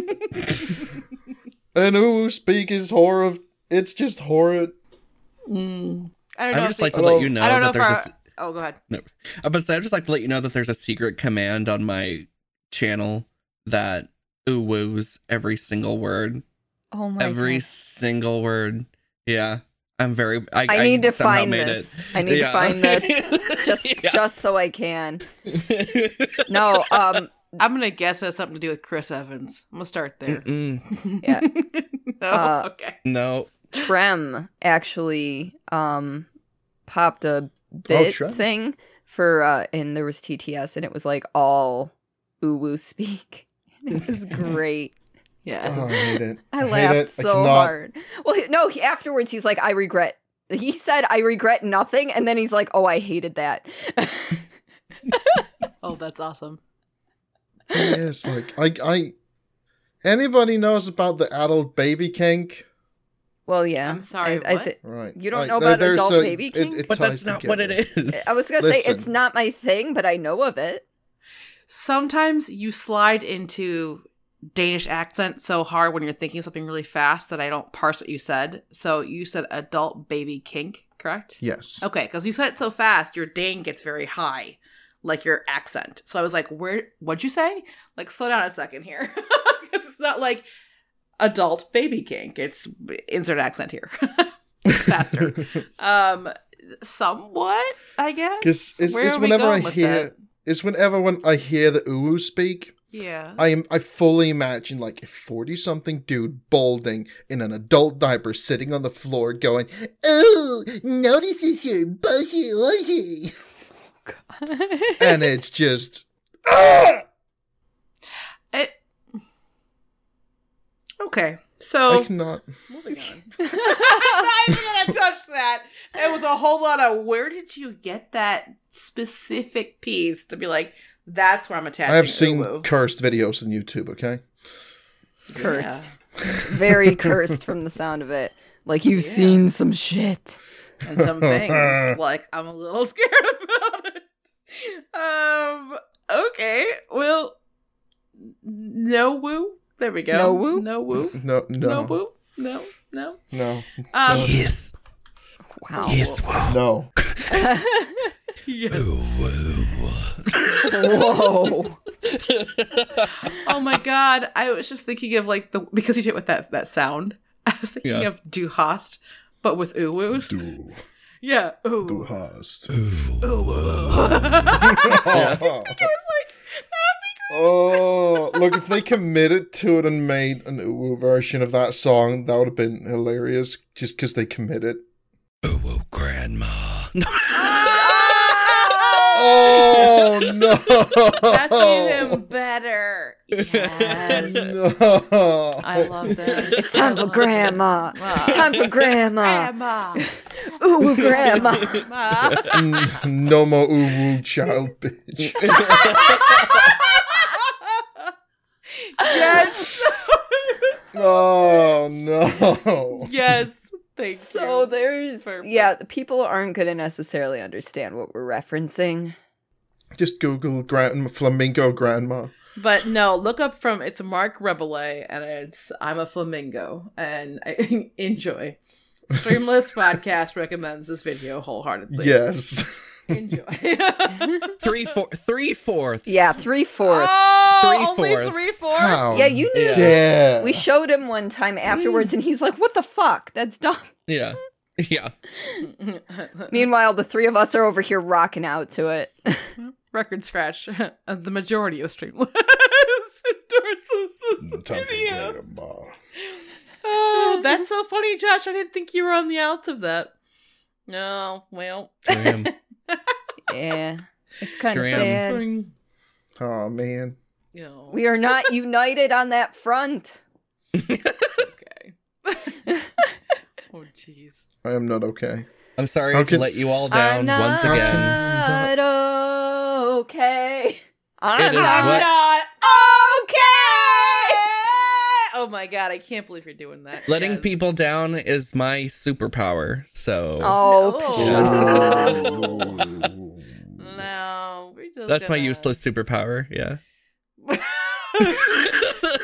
Speaker 4: and who speak is horror. It's just horror. Mm.
Speaker 1: I don't
Speaker 2: I
Speaker 1: know.
Speaker 2: would
Speaker 1: if
Speaker 2: just
Speaker 1: they-
Speaker 2: like to let you know
Speaker 1: I don't know
Speaker 2: that
Speaker 1: if
Speaker 2: there's
Speaker 1: our.
Speaker 2: a s-
Speaker 1: Oh, go ahead.
Speaker 2: no. I would say I'd just like to let you know that there's a secret command on my channel that ooh-woos every single word.
Speaker 3: Oh my god.
Speaker 2: every
Speaker 3: god.
Speaker 2: single word. Yeah. I'm very I,
Speaker 3: I need to find this.
Speaker 2: It.
Speaker 3: I need
Speaker 2: Yeah.
Speaker 3: to find this [LAUGHS] just
Speaker 2: Yeah.
Speaker 3: just so I can. [LAUGHS] No, um
Speaker 1: I'm gonna guess it has something to do with Chris Evans. I'm gonna start there.
Speaker 2: Mm-mm. [LAUGHS]
Speaker 3: Yeah.
Speaker 1: no.
Speaker 3: Uh,
Speaker 1: okay.
Speaker 2: No.
Speaker 3: Trem actually um popped a bit
Speaker 4: Trem.
Speaker 3: thing for uh and there was TTS and it was like all ooh woo speak. [LAUGHS] And it was [LAUGHS] great.
Speaker 1: Yeah.
Speaker 4: Oh, I hate it.
Speaker 3: I
Speaker 4: hate
Speaker 3: laughed
Speaker 4: it. I
Speaker 3: so
Speaker 4: cannot-
Speaker 3: hard. Well, no, he, afterwards he's like, I regret. He said, I regret nothing, and then he's like, Oh, I hated that. [LAUGHS]
Speaker 1: Oh, that's awesome.
Speaker 4: Yes, like I I. Anybody knows about the adult baby kink?
Speaker 3: Well, yeah.
Speaker 1: I'm sorry,
Speaker 3: I, I
Speaker 1: what?
Speaker 4: Right.
Speaker 3: You don't
Speaker 4: Like,
Speaker 3: know about adult
Speaker 4: a-
Speaker 3: baby
Speaker 4: it-
Speaker 3: king?
Speaker 4: it
Speaker 2: But that's
Speaker 4: ties
Speaker 2: not what it is.
Speaker 3: I was gonna say it's not my thing, but I know of it.
Speaker 1: Sometimes you slide into Danish accent so hard when you're thinking something really fast that I don't parse what you said. So you said adult baby kink, correct?
Speaker 4: Yes.
Speaker 1: Okay, because you said it so fast, your Dane gets very high, like your accent. So I was like, "Where? What'd you say? Like, slow down a second here, [LAUGHS] because it's not like adult baby kink. It's insert accent here, [LAUGHS] faster. [LAUGHS] um, somewhat, I guess.
Speaker 4: Because it's,
Speaker 1: Where
Speaker 4: it's whenever I hear
Speaker 1: that?
Speaker 4: it's whenever when I hear the uwu speak,
Speaker 1: yeah.
Speaker 4: I am I fully imagine like a forty something dude balding in an adult diaper sitting on the floor going, Oh, notices your bushy lushy [LAUGHS] And it's just ah!
Speaker 1: Okay, so
Speaker 4: I cannot
Speaker 1: moving [LAUGHS] on. I'm not even gonna touch that. It was a whole lot of where did you get that specific piece to be like, that's where I'm attaching.
Speaker 4: I have seen
Speaker 1: uwu."
Speaker 4: cursed videos on YouTube, okay?
Speaker 3: Cursed. Very [LAUGHS] cursed from the sound of it. Like you've
Speaker 1: Yeah.
Speaker 3: seen some shit.
Speaker 1: and some [LAUGHS] things like I'm a little scared about it. Um. Okay. Well. No woo. There we go.
Speaker 3: No woo?
Speaker 1: No woo. [LAUGHS]
Speaker 4: No
Speaker 1: No,
Speaker 4: no
Speaker 1: woo. No. No.
Speaker 4: no
Speaker 1: Um.
Speaker 2: Yes.
Speaker 3: Wow.
Speaker 2: Yes.
Speaker 4: no. [LAUGHS]
Speaker 1: yes.
Speaker 3: Whoa. [LAUGHS]
Speaker 1: Oh my god! I was just thinking of like the because you did it with that that sound. I was thinking
Speaker 2: Yeah.
Speaker 1: of Du hast, but with uwoos.
Speaker 4: Du,
Speaker 1: yeah. Ooh.
Speaker 4: du hast. Oh, look! If they committed to it and made an uwu version of that song, that would have been hilarious. Just because they committed.
Speaker 2: Oh, grandma.
Speaker 4: Oh no!
Speaker 1: That's even better. Yes.
Speaker 4: No.
Speaker 1: I love that.
Speaker 3: It's time for grandma. Time for grandma.
Speaker 1: Grandma.
Speaker 3: Ooh, grandma.
Speaker 1: Grandma.
Speaker 4: No more uwu child bitch. [LAUGHS]
Speaker 1: yes. [LAUGHS]
Speaker 4: Oh no!
Speaker 1: yes. Thank
Speaker 3: So
Speaker 1: you.
Speaker 3: there's
Speaker 1: Perfect.
Speaker 3: yeah, the people aren't gonna necessarily understand what we're referencing.
Speaker 4: Just Google grand flamingo grandma.
Speaker 1: But no, look up from it's Mark Rebele and it's I'm a flamingo and I [LAUGHS] enjoy. Streamless [LAUGHS] podcast recommends this video wholeheartedly.
Speaker 4: Yes.
Speaker 1: Enjoy. [LAUGHS]
Speaker 2: Three four three fourths.
Speaker 3: Yeah, three fourths.
Speaker 1: oh,
Speaker 2: Three
Speaker 1: only
Speaker 2: fourths.
Speaker 1: three fourths.
Speaker 4: How
Speaker 3: Yeah, you knew
Speaker 2: Yeah.
Speaker 4: dare.
Speaker 3: We showed him one time afterwards, and he's like, "What the fuck? That's dumb."
Speaker 2: Yeah. [LAUGHS] Yeah. [LAUGHS]
Speaker 3: Meanwhile, the three of us are over here rocking out to it.
Speaker 1: Record scratch. Uh, the majority of Streamless endorses this
Speaker 4: Time
Speaker 1: video. Oh, that's so funny, Josh. I didn't think you were on the outs of that. No, well.
Speaker 2: Sure am.
Speaker 3: yeah, it's kind of sad.
Speaker 4: Oh man.
Speaker 1: You
Speaker 3: We are not united on that front.
Speaker 1: okay. [LAUGHS] oh, jeez.
Speaker 4: I am not okay.
Speaker 2: I'm sorry
Speaker 4: How
Speaker 2: to let you all
Speaker 3: I'm
Speaker 2: down
Speaker 3: not
Speaker 2: once again.
Speaker 3: Not okay. I'm
Speaker 2: It is
Speaker 3: not
Speaker 2: what-
Speaker 1: not
Speaker 3: okay.
Speaker 1: Oh my god, I can't believe you're doing that.
Speaker 2: Letting
Speaker 1: Yes.
Speaker 2: people down is my superpower. So
Speaker 3: Oh,
Speaker 1: No.
Speaker 3: psh- [LAUGHS]
Speaker 1: No, we're just
Speaker 2: that's my
Speaker 1: gonna-
Speaker 2: useless superpower. Yeah. [LAUGHS]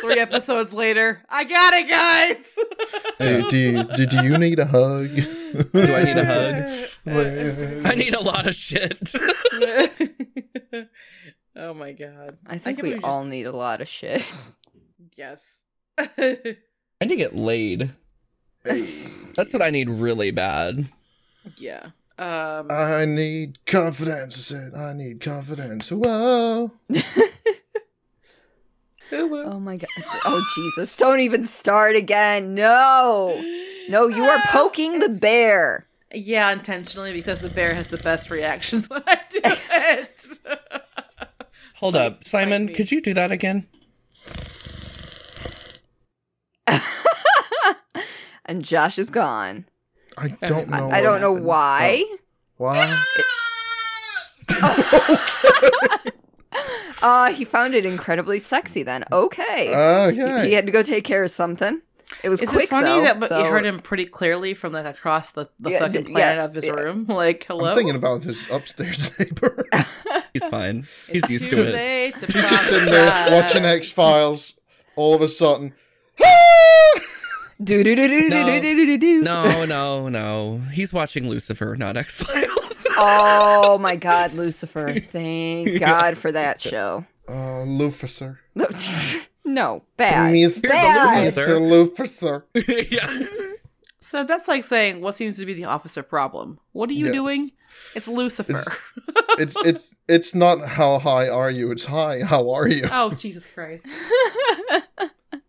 Speaker 1: Three episodes later, I got it, guys. [LAUGHS]
Speaker 4: Do, do, do, do you need a hug?
Speaker 2: Do I need a hug? I need a lot of shit.
Speaker 1: oh my god.
Speaker 3: I think
Speaker 1: can't
Speaker 3: we
Speaker 1: believe
Speaker 3: all
Speaker 1: just-
Speaker 3: need a lot of shit.
Speaker 1: yes. [LAUGHS]
Speaker 2: I need to get laid. That's what I need really bad.
Speaker 1: yeah. Um.
Speaker 4: I need confidence. I said, I need confidence. Whoa. [LAUGHS]
Speaker 3: Oh my god. Oh Jesus. Don't even start again. No. No, you are poking the bear.
Speaker 1: yeah, intentionally because the bear has the best reactions [LAUGHS] when I do it.
Speaker 2: Hold up, Simon. Could you do that again? [LAUGHS]
Speaker 3: And Josh is gone.
Speaker 4: I don't know.
Speaker 3: I don't know
Speaker 1: happened?
Speaker 3: why.
Speaker 4: Why?
Speaker 3: Uh [LAUGHS] he found it incredibly sexy then. Okay.
Speaker 4: Oh, yeah.
Speaker 3: He had to go take care of something. It was
Speaker 1: Is
Speaker 3: quick
Speaker 1: it funny
Speaker 3: though.
Speaker 1: that but
Speaker 3: so-
Speaker 1: you heard him pretty clearly from like across the, the
Speaker 3: Yeah,
Speaker 1: fucking planet
Speaker 3: yeah,
Speaker 1: of his
Speaker 3: yeah.
Speaker 1: room? Like, hello.
Speaker 4: I'm thinking about his upstairs [LAUGHS] neighbor.
Speaker 2: He's fine. He's
Speaker 1: It's
Speaker 2: used
Speaker 1: too
Speaker 2: to it.
Speaker 1: late to
Speaker 4: He's just sitting there watching X Files. All of a sudden,
Speaker 3: do do do do do do do do.
Speaker 2: No, no, no. He's watching Lucifer, not X Files. [LAUGHS]
Speaker 3: oh my God, Lucifer! Thank [LAUGHS] God for that show.
Speaker 4: Uh, Lucifer. [LAUGHS]
Speaker 3: no, bad.
Speaker 4: Mr.
Speaker 3: bad.
Speaker 2: Mr.
Speaker 4: Lucifer.
Speaker 2: yeah.
Speaker 1: So that's like saying what seems to be the officer problem. What are you
Speaker 4: yes.
Speaker 1: doing? It's Lucifer.
Speaker 4: It's, it's, it's it's not how high are you? It's high. How are you?
Speaker 1: Oh Jesus Christ!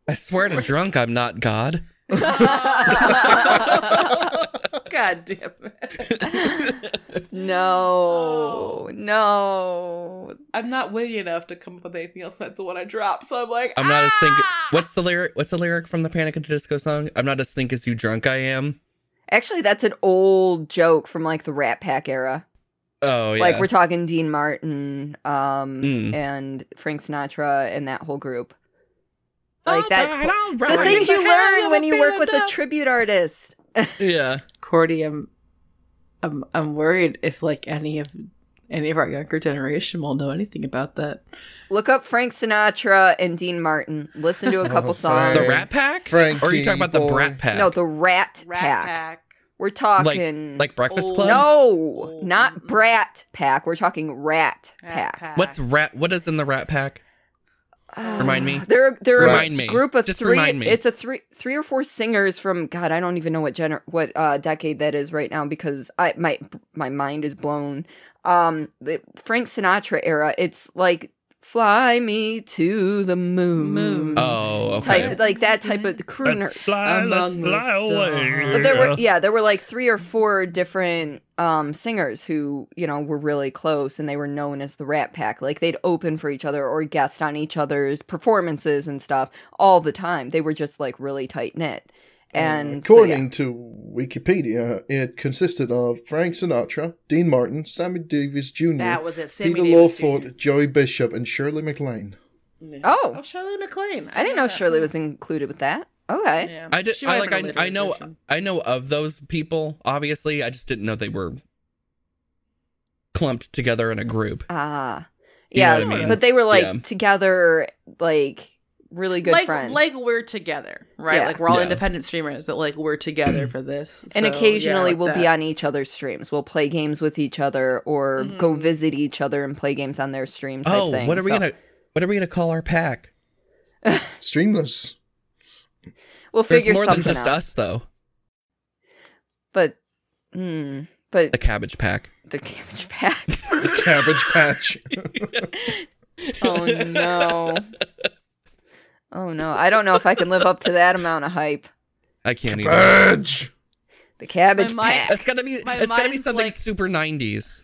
Speaker 2: I swear to drunk, I'm not God. [LAUGHS]
Speaker 1: God damn it! [LAUGHS]
Speaker 3: No, no.
Speaker 1: I'm not witty enough to come up with anything else that's what I drop. So I'm like,
Speaker 2: I'm not as think.
Speaker 1: "Ah!"
Speaker 2: What's the lyric? What's the lyric from the Panic at the Disco song? I'm not as think as you drunk I am.
Speaker 3: Actually, that's an old joke from like the Rat Pack era.
Speaker 2: Oh yeah.
Speaker 3: Like we're talking Dean Martin, um,
Speaker 2: Mm.
Speaker 3: and Frank Sinatra and that whole group.
Speaker 2: Oh,
Speaker 3: Like that. the things you learn when you work with a tribute artist. [LAUGHS]
Speaker 2: yeah.
Speaker 1: Cordy, I'm, I'm, I'm worried if like any of any of our younger generation will know anything about that.
Speaker 3: Look up Frank Sinatra and Dean Martin. Listen to a couple
Speaker 4: Oh,
Speaker 3: songs.
Speaker 2: The Rat Pack?
Speaker 4: Frankie
Speaker 2: or are you talking about the
Speaker 4: boy.
Speaker 2: Brat Pack?
Speaker 3: No, the Rat,
Speaker 1: Rat
Speaker 3: Pack.
Speaker 1: Pack.
Speaker 3: We're talking
Speaker 2: like Breakfast Club.
Speaker 3: No,
Speaker 1: Oh.
Speaker 3: not Brat Pack. We're talking Rat,
Speaker 1: Rat
Speaker 3: Pack.
Speaker 1: Pack.
Speaker 2: What's rat? What is in the Rat Pack? Remind me.
Speaker 3: They're they're
Speaker 2: Remind
Speaker 3: a
Speaker 2: me.
Speaker 3: group of
Speaker 2: Just
Speaker 3: three. It's a three three or four singers from God. I don't even know what gener what uh, decade that is right now because I my my mind is blown. Um, the Frank Sinatra era. It's like Fly Me to the Moon.
Speaker 1: Moon.
Speaker 2: Oh, okay.
Speaker 3: Type, like that type of crooners.
Speaker 1: Among the stars.
Speaker 3: But there were yeah, there were like three or four different um singers who, you know, were really close and they were known as the Rat Pack. Like they'd open for each other or guest on each other's performances and stuff all the time. They were just like really tight knit. And so,
Speaker 4: According
Speaker 3: yeah.
Speaker 4: to Wikipedia, it consisted of Frank Sinatra, Dean Martin, Sammy Davis Jr.,
Speaker 1: That was it. Sammy
Speaker 4: Peter
Speaker 1: Davis Jr.
Speaker 4: Lawford, Joey Bishop, and Shirley MacLaine.
Speaker 3: Oh.
Speaker 1: Oh, Shirley MacLaine.
Speaker 3: I didn't know Shirley was included with that. Okay.
Speaker 1: Yeah.
Speaker 2: I did. I like.
Speaker 1: have been a
Speaker 2: I,
Speaker 1: later
Speaker 2: I know.
Speaker 1: version.
Speaker 2: I know of those people. Obviously, I just didn't know they were clumped together in a group.
Speaker 3: Ah.
Speaker 2: You know
Speaker 3: Yeah,
Speaker 2: what I mean?
Speaker 3: but they were like
Speaker 2: Yeah.
Speaker 3: together like really good
Speaker 1: like,
Speaker 3: friends.
Speaker 1: Like we're together, right?
Speaker 3: Yeah.
Speaker 1: Like we're all
Speaker 2: Yeah.
Speaker 1: independent streamers, but like we're together for this.
Speaker 3: and
Speaker 1: So,
Speaker 3: occasionally
Speaker 1: yeah,
Speaker 3: we'll
Speaker 1: like
Speaker 3: be on each other's streams. We'll play games with each other or go
Speaker 1: Mhm.
Speaker 3: visit each other and play games on their stream type
Speaker 2: Oh,
Speaker 3: thing.
Speaker 2: what are we
Speaker 3: So
Speaker 2: gonna? What are we gonna call our pack? [LAUGHS]
Speaker 4: Streamless.
Speaker 3: We'll
Speaker 2: There's
Speaker 3: figure
Speaker 2: more than just
Speaker 3: out.
Speaker 2: us, though.
Speaker 3: But hmm, but
Speaker 2: The Cabbage Pack.
Speaker 3: the cabbage pack.
Speaker 4: Cabbage Patch. [LAUGHS]
Speaker 3: oh no. [LAUGHS] Oh no. I don't know if I can live up to that amount of hype.
Speaker 2: I can't even.
Speaker 4: Cabbage.
Speaker 3: The cabbage
Speaker 1: My mind-
Speaker 3: pack.
Speaker 2: It's gotta be.
Speaker 1: My
Speaker 2: It's gotta be something
Speaker 1: like-
Speaker 2: super '90s.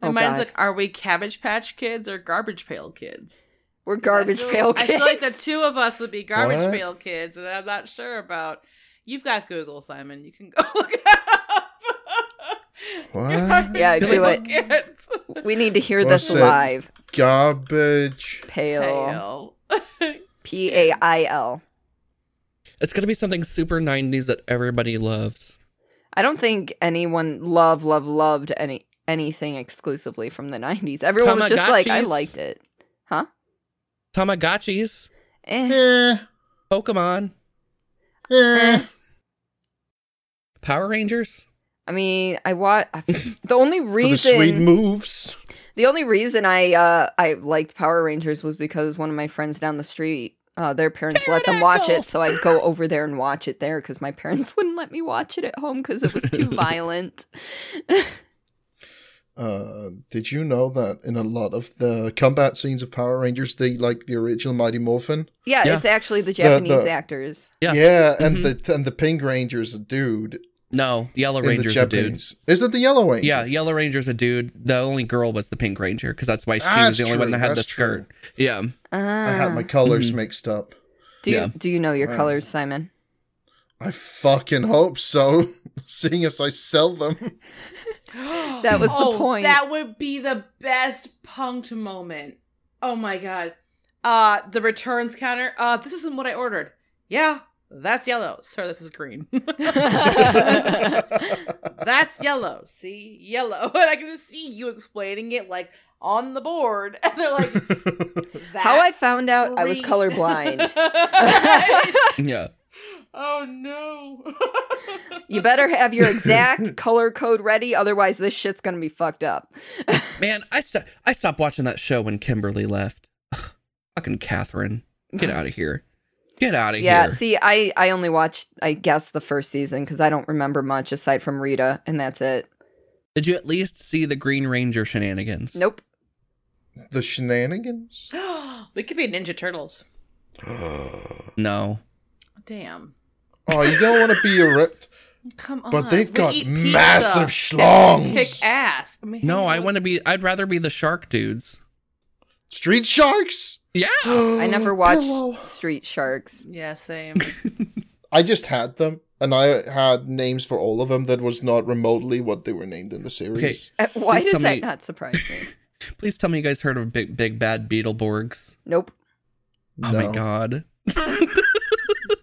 Speaker 1: My
Speaker 3: Oh,
Speaker 1: mind's
Speaker 3: God.
Speaker 1: like, are we Cabbage Patch Kids or Garbage Pail Kids?
Speaker 3: We're garbage
Speaker 1: feel,
Speaker 3: pail
Speaker 1: I
Speaker 3: kids.
Speaker 1: feel like the two of us would be Garbage
Speaker 4: What?
Speaker 1: Pail Kids, and I'm not sure about. You've got Google, Simon. You can go [LAUGHS] look it up.
Speaker 4: What?
Speaker 3: Yeah, do it.
Speaker 1: Kids.
Speaker 3: we need to hear
Speaker 4: What's
Speaker 3: this
Speaker 4: it?
Speaker 3: live.
Speaker 4: Garbage.
Speaker 3: Pale.
Speaker 1: Pail. [LAUGHS]
Speaker 3: P A I L.
Speaker 2: It's gonna be something super '90s that everybody loves.
Speaker 3: I don't think anyone love love loved any anything exclusively from the 90s. Everyone was just like I liked it. Huh?
Speaker 2: Tamagotchis,
Speaker 3: Eh.
Speaker 4: Eh.
Speaker 2: Pokemon,
Speaker 4: Eh.
Speaker 2: Power Rangers.
Speaker 3: I mean, I watch [LAUGHS] the only
Speaker 4: For the sweet moves.
Speaker 3: The only reason I uh I liked Power Rangers was because one of my friends down the street uh, their parents let them watch it, so I'd go over there and watch it there because my parents [LAUGHS] wouldn't let me watch it at home because it was too [LAUGHS] violent.
Speaker 4: Uh, did you know that in a lot of the combat scenes of Power Rangers, they like the original Mighty Morphin?
Speaker 3: Yeah,
Speaker 2: Yeah.
Speaker 3: it's actually the Japanese
Speaker 4: the-
Speaker 3: actors.
Speaker 2: Yeah.
Speaker 4: and
Speaker 2: Mhm.
Speaker 4: the and the Pink Ranger's a dude
Speaker 2: No, the Yellow
Speaker 4: in the
Speaker 2: Ranger's a dude.
Speaker 4: Japanese. Is it the Yellow Ranger?
Speaker 2: Yeah, Yellow Ranger's a dude. The only girl was the Pink Ranger because that's why she was
Speaker 4: That's
Speaker 2: the only one that had the
Speaker 4: that's true.
Speaker 2: skirt. Yeah.
Speaker 4: I had my colors
Speaker 2: Mhm.
Speaker 4: mixed up.
Speaker 3: do you
Speaker 2: yeah.
Speaker 3: do you know your
Speaker 4: Wow.
Speaker 3: colors, Simon?
Speaker 4: I fucking hope so. [LAUGHS] Seeing as I sell them. [GASPS]
Speaker 3: That was the
Speaker 1: Oh,
Speaker 3: point.
Speaker 1: That would be the best punked moment. Oh my god. Uh the returns counter. Uh this isn't what I ordered. Yeah, That's yellow. Sir, this is green. [LAUGHS] [LAUGHS] That's yellow. See? Yellow. [LAUGHS] And I can just see you explaining it like on the board. And they're like,
Speaker 3: How I found out I was
Speaker 1: green."
Speaker 3: colorblind.
Speaker 2: Yeah.
Speaker 1: oh no.
Speaker 3: you better have your exact color code ready, otherwise this shit's gonna be fucked up.
Speaker 2: Man, I st- I stopped watching that show when Kimberly left. [SIGHS] Fucking Katherine. Get out of here. Get out of
Speaker 3: Yeah,
Speaker 2: here.
Speaker 3: Yeah, see, I I only watched I guess the first season because I don't remember much aside from Rita, and that's it.
Speaker 2: Did you at least see the Green Ranger shenanigans?
Speaker 3: Nope.
Speaker 4: the shenanigans. [GASPS]
Speaker 1: they could be Ninja Turtles. [GASPS]
Speaker 2: No.
Speaker 1: Damn.
Speaker 4: Oh, you don't want to be a ripped,
Speaker 1: Come on.
Speaker 4: but they've
Speaker 1: We
Speaker 4: got
Speaker 1: eat pizza
Speaker 4: massive
Speaker 1: and
Speaker 4: schlongs.
Speaker 1: Kick ass. I mean,
Speaker 2: No, I want to be I'd rather be the shark dudes.
Speaker 4: Street sharks.
Speaker 2: Yeah.
Speaker 3: I never [GASPS] watched
Speaker 4: Pillow.
Speaker 3: Street Sharks.
Speaker 1: Yeah, same. [LAUGHS]
Speaker 4: I just had them, and I had names for all of them that was not remotely what they were named in the series.
Speaker 3: Uh, Why
Speaker 2: Please
Speaker 3: does that
Speaker 2: me-
Speaker 3: not surprise me? [LAUGHS]
Speaker 2: Please tell me you guys heard of Big Big Bad Beetleborgs.
Speaker 3: Nope.
Speaker 2: Oh
Speaker 4: No.
Speaker 2: my god. [LAUGHS]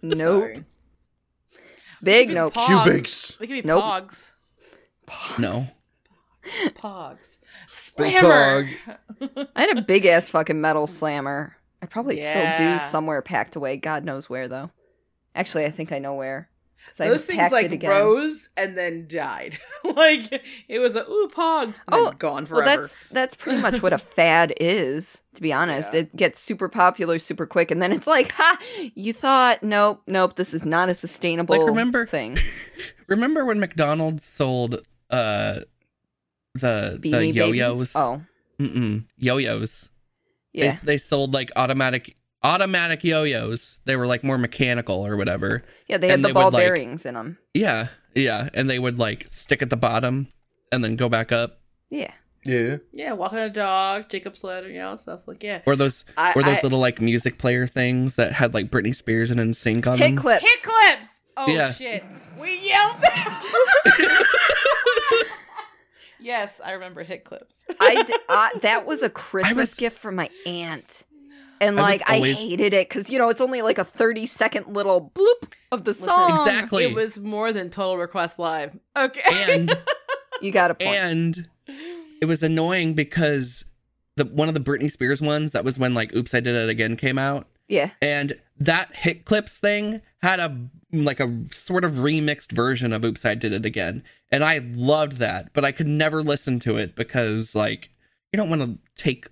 Speaker 3: Nope.
Speaker 1: Sorry.
Speaker 3: Big
Speaker 1: Big
Speaker 3: nope.
Speaker 1: paw.
Speaker 4: Cubix.
Speaker 1: We could be
Speaker 3: Nope.
Speaker 1: pogs.
Speaker 2: No.
Speaker 1: Pogs.
Speaker 4: Big
Speaker 1: Slammer. [LAUGHS]
Speaker 3: I had a big ass fucking metal slammer. I probably still do somewhere packed away. God knows where though. Actually, I think I know where. 'Cause I
Speaker 1: Those things
Speaker 3: packed
Speaker 1: like
Speaker 3: it again.
Speaker 1: rose and then died. [LAUGHS] like it was a ooh pogs. And
Speaker 3: Oh,
Speaker 1: then gone
Speaker 3: Well,
Speaker 1: forever.
Speaker 3: that's that's pretty much what a [LAUGHS] fad is. To be honest,
Speaker 1: Yeah.
Speaker 3: it gets super popular super quick, and then it's like, ha! You thought, nope, nope, this is not a sustainable like,
Speaker 2: remember-
Speaker 3: thing.
Speaker 2: Remember when McDonald's sold uh the the
Speaker 3: Beanie
Speaker 2: yo-yos?
Speaker 3: Babies. Oh,
Speaker 2: Mm-mm. Yo-yos. They-
Speaker 3: yeah,
Speaker 2: They, sold like automatic automatic yo-yos. They were like more mechanical or whatever.
Speaker 3: yeah. They had
Speaker 2: and
Speaker 3: the
Speaker 2: they
Speaker 3: ball
Speaker 2: would, like-
Speaker 3: bearings in them.
Speaker 2: Yeah. Yeah, and they would like stick at the bottom and then go back up.
Speaker 3: Yeah,
Speaker 4: Yeah.
Speaker 1: yeah, walking a dog, Jacob's ladder, you know, stuff like yeah.
Speaker 2: Or those
Speaker 1: I,
Speaker 2: or those
Speaker 1: I-
Speaker 2: little like music player things that had like Britney Spears and NSYNC on
Speaker 3: hit
Speaker 2: them.
Speaker 3: clips.
Speaker 1: hit clips. Oh
Speaker 2: Yeah.
Speaker 1: shit, we yelled. [LAUGHS] [LAUGHS] yes, I remember hit clips. [LAUGHS]
Speaker 3: I, d- I- that was a [LAUGHS] Christmas
Speaker 2: was-
Speaker 3: gift from my aunt. And
Speaker 2: I was
Speaker 3: like I,
Speaker 2: always-
Speaker 3: hated it because you know it's only like a thirty second little bloop of the
Speaker 1: Listen,
Speaker 3: song.
Speaker 2: Exactly.
Speaker 1: It was more than Total Request Live. Okay.
Speaker 2: And [LAUGHS]
Speaker 3: You got a point.
Speaker 2: and it was annoying because the one of the Britney Spears ones that was when like Oops I Did It Again came out
Speaker 3: yeah,
Speaker 2: and that hit clips thing had a like a sort of remixed version of Oops I Did It Again and I loved that but I could never listen to it because like you don't want to take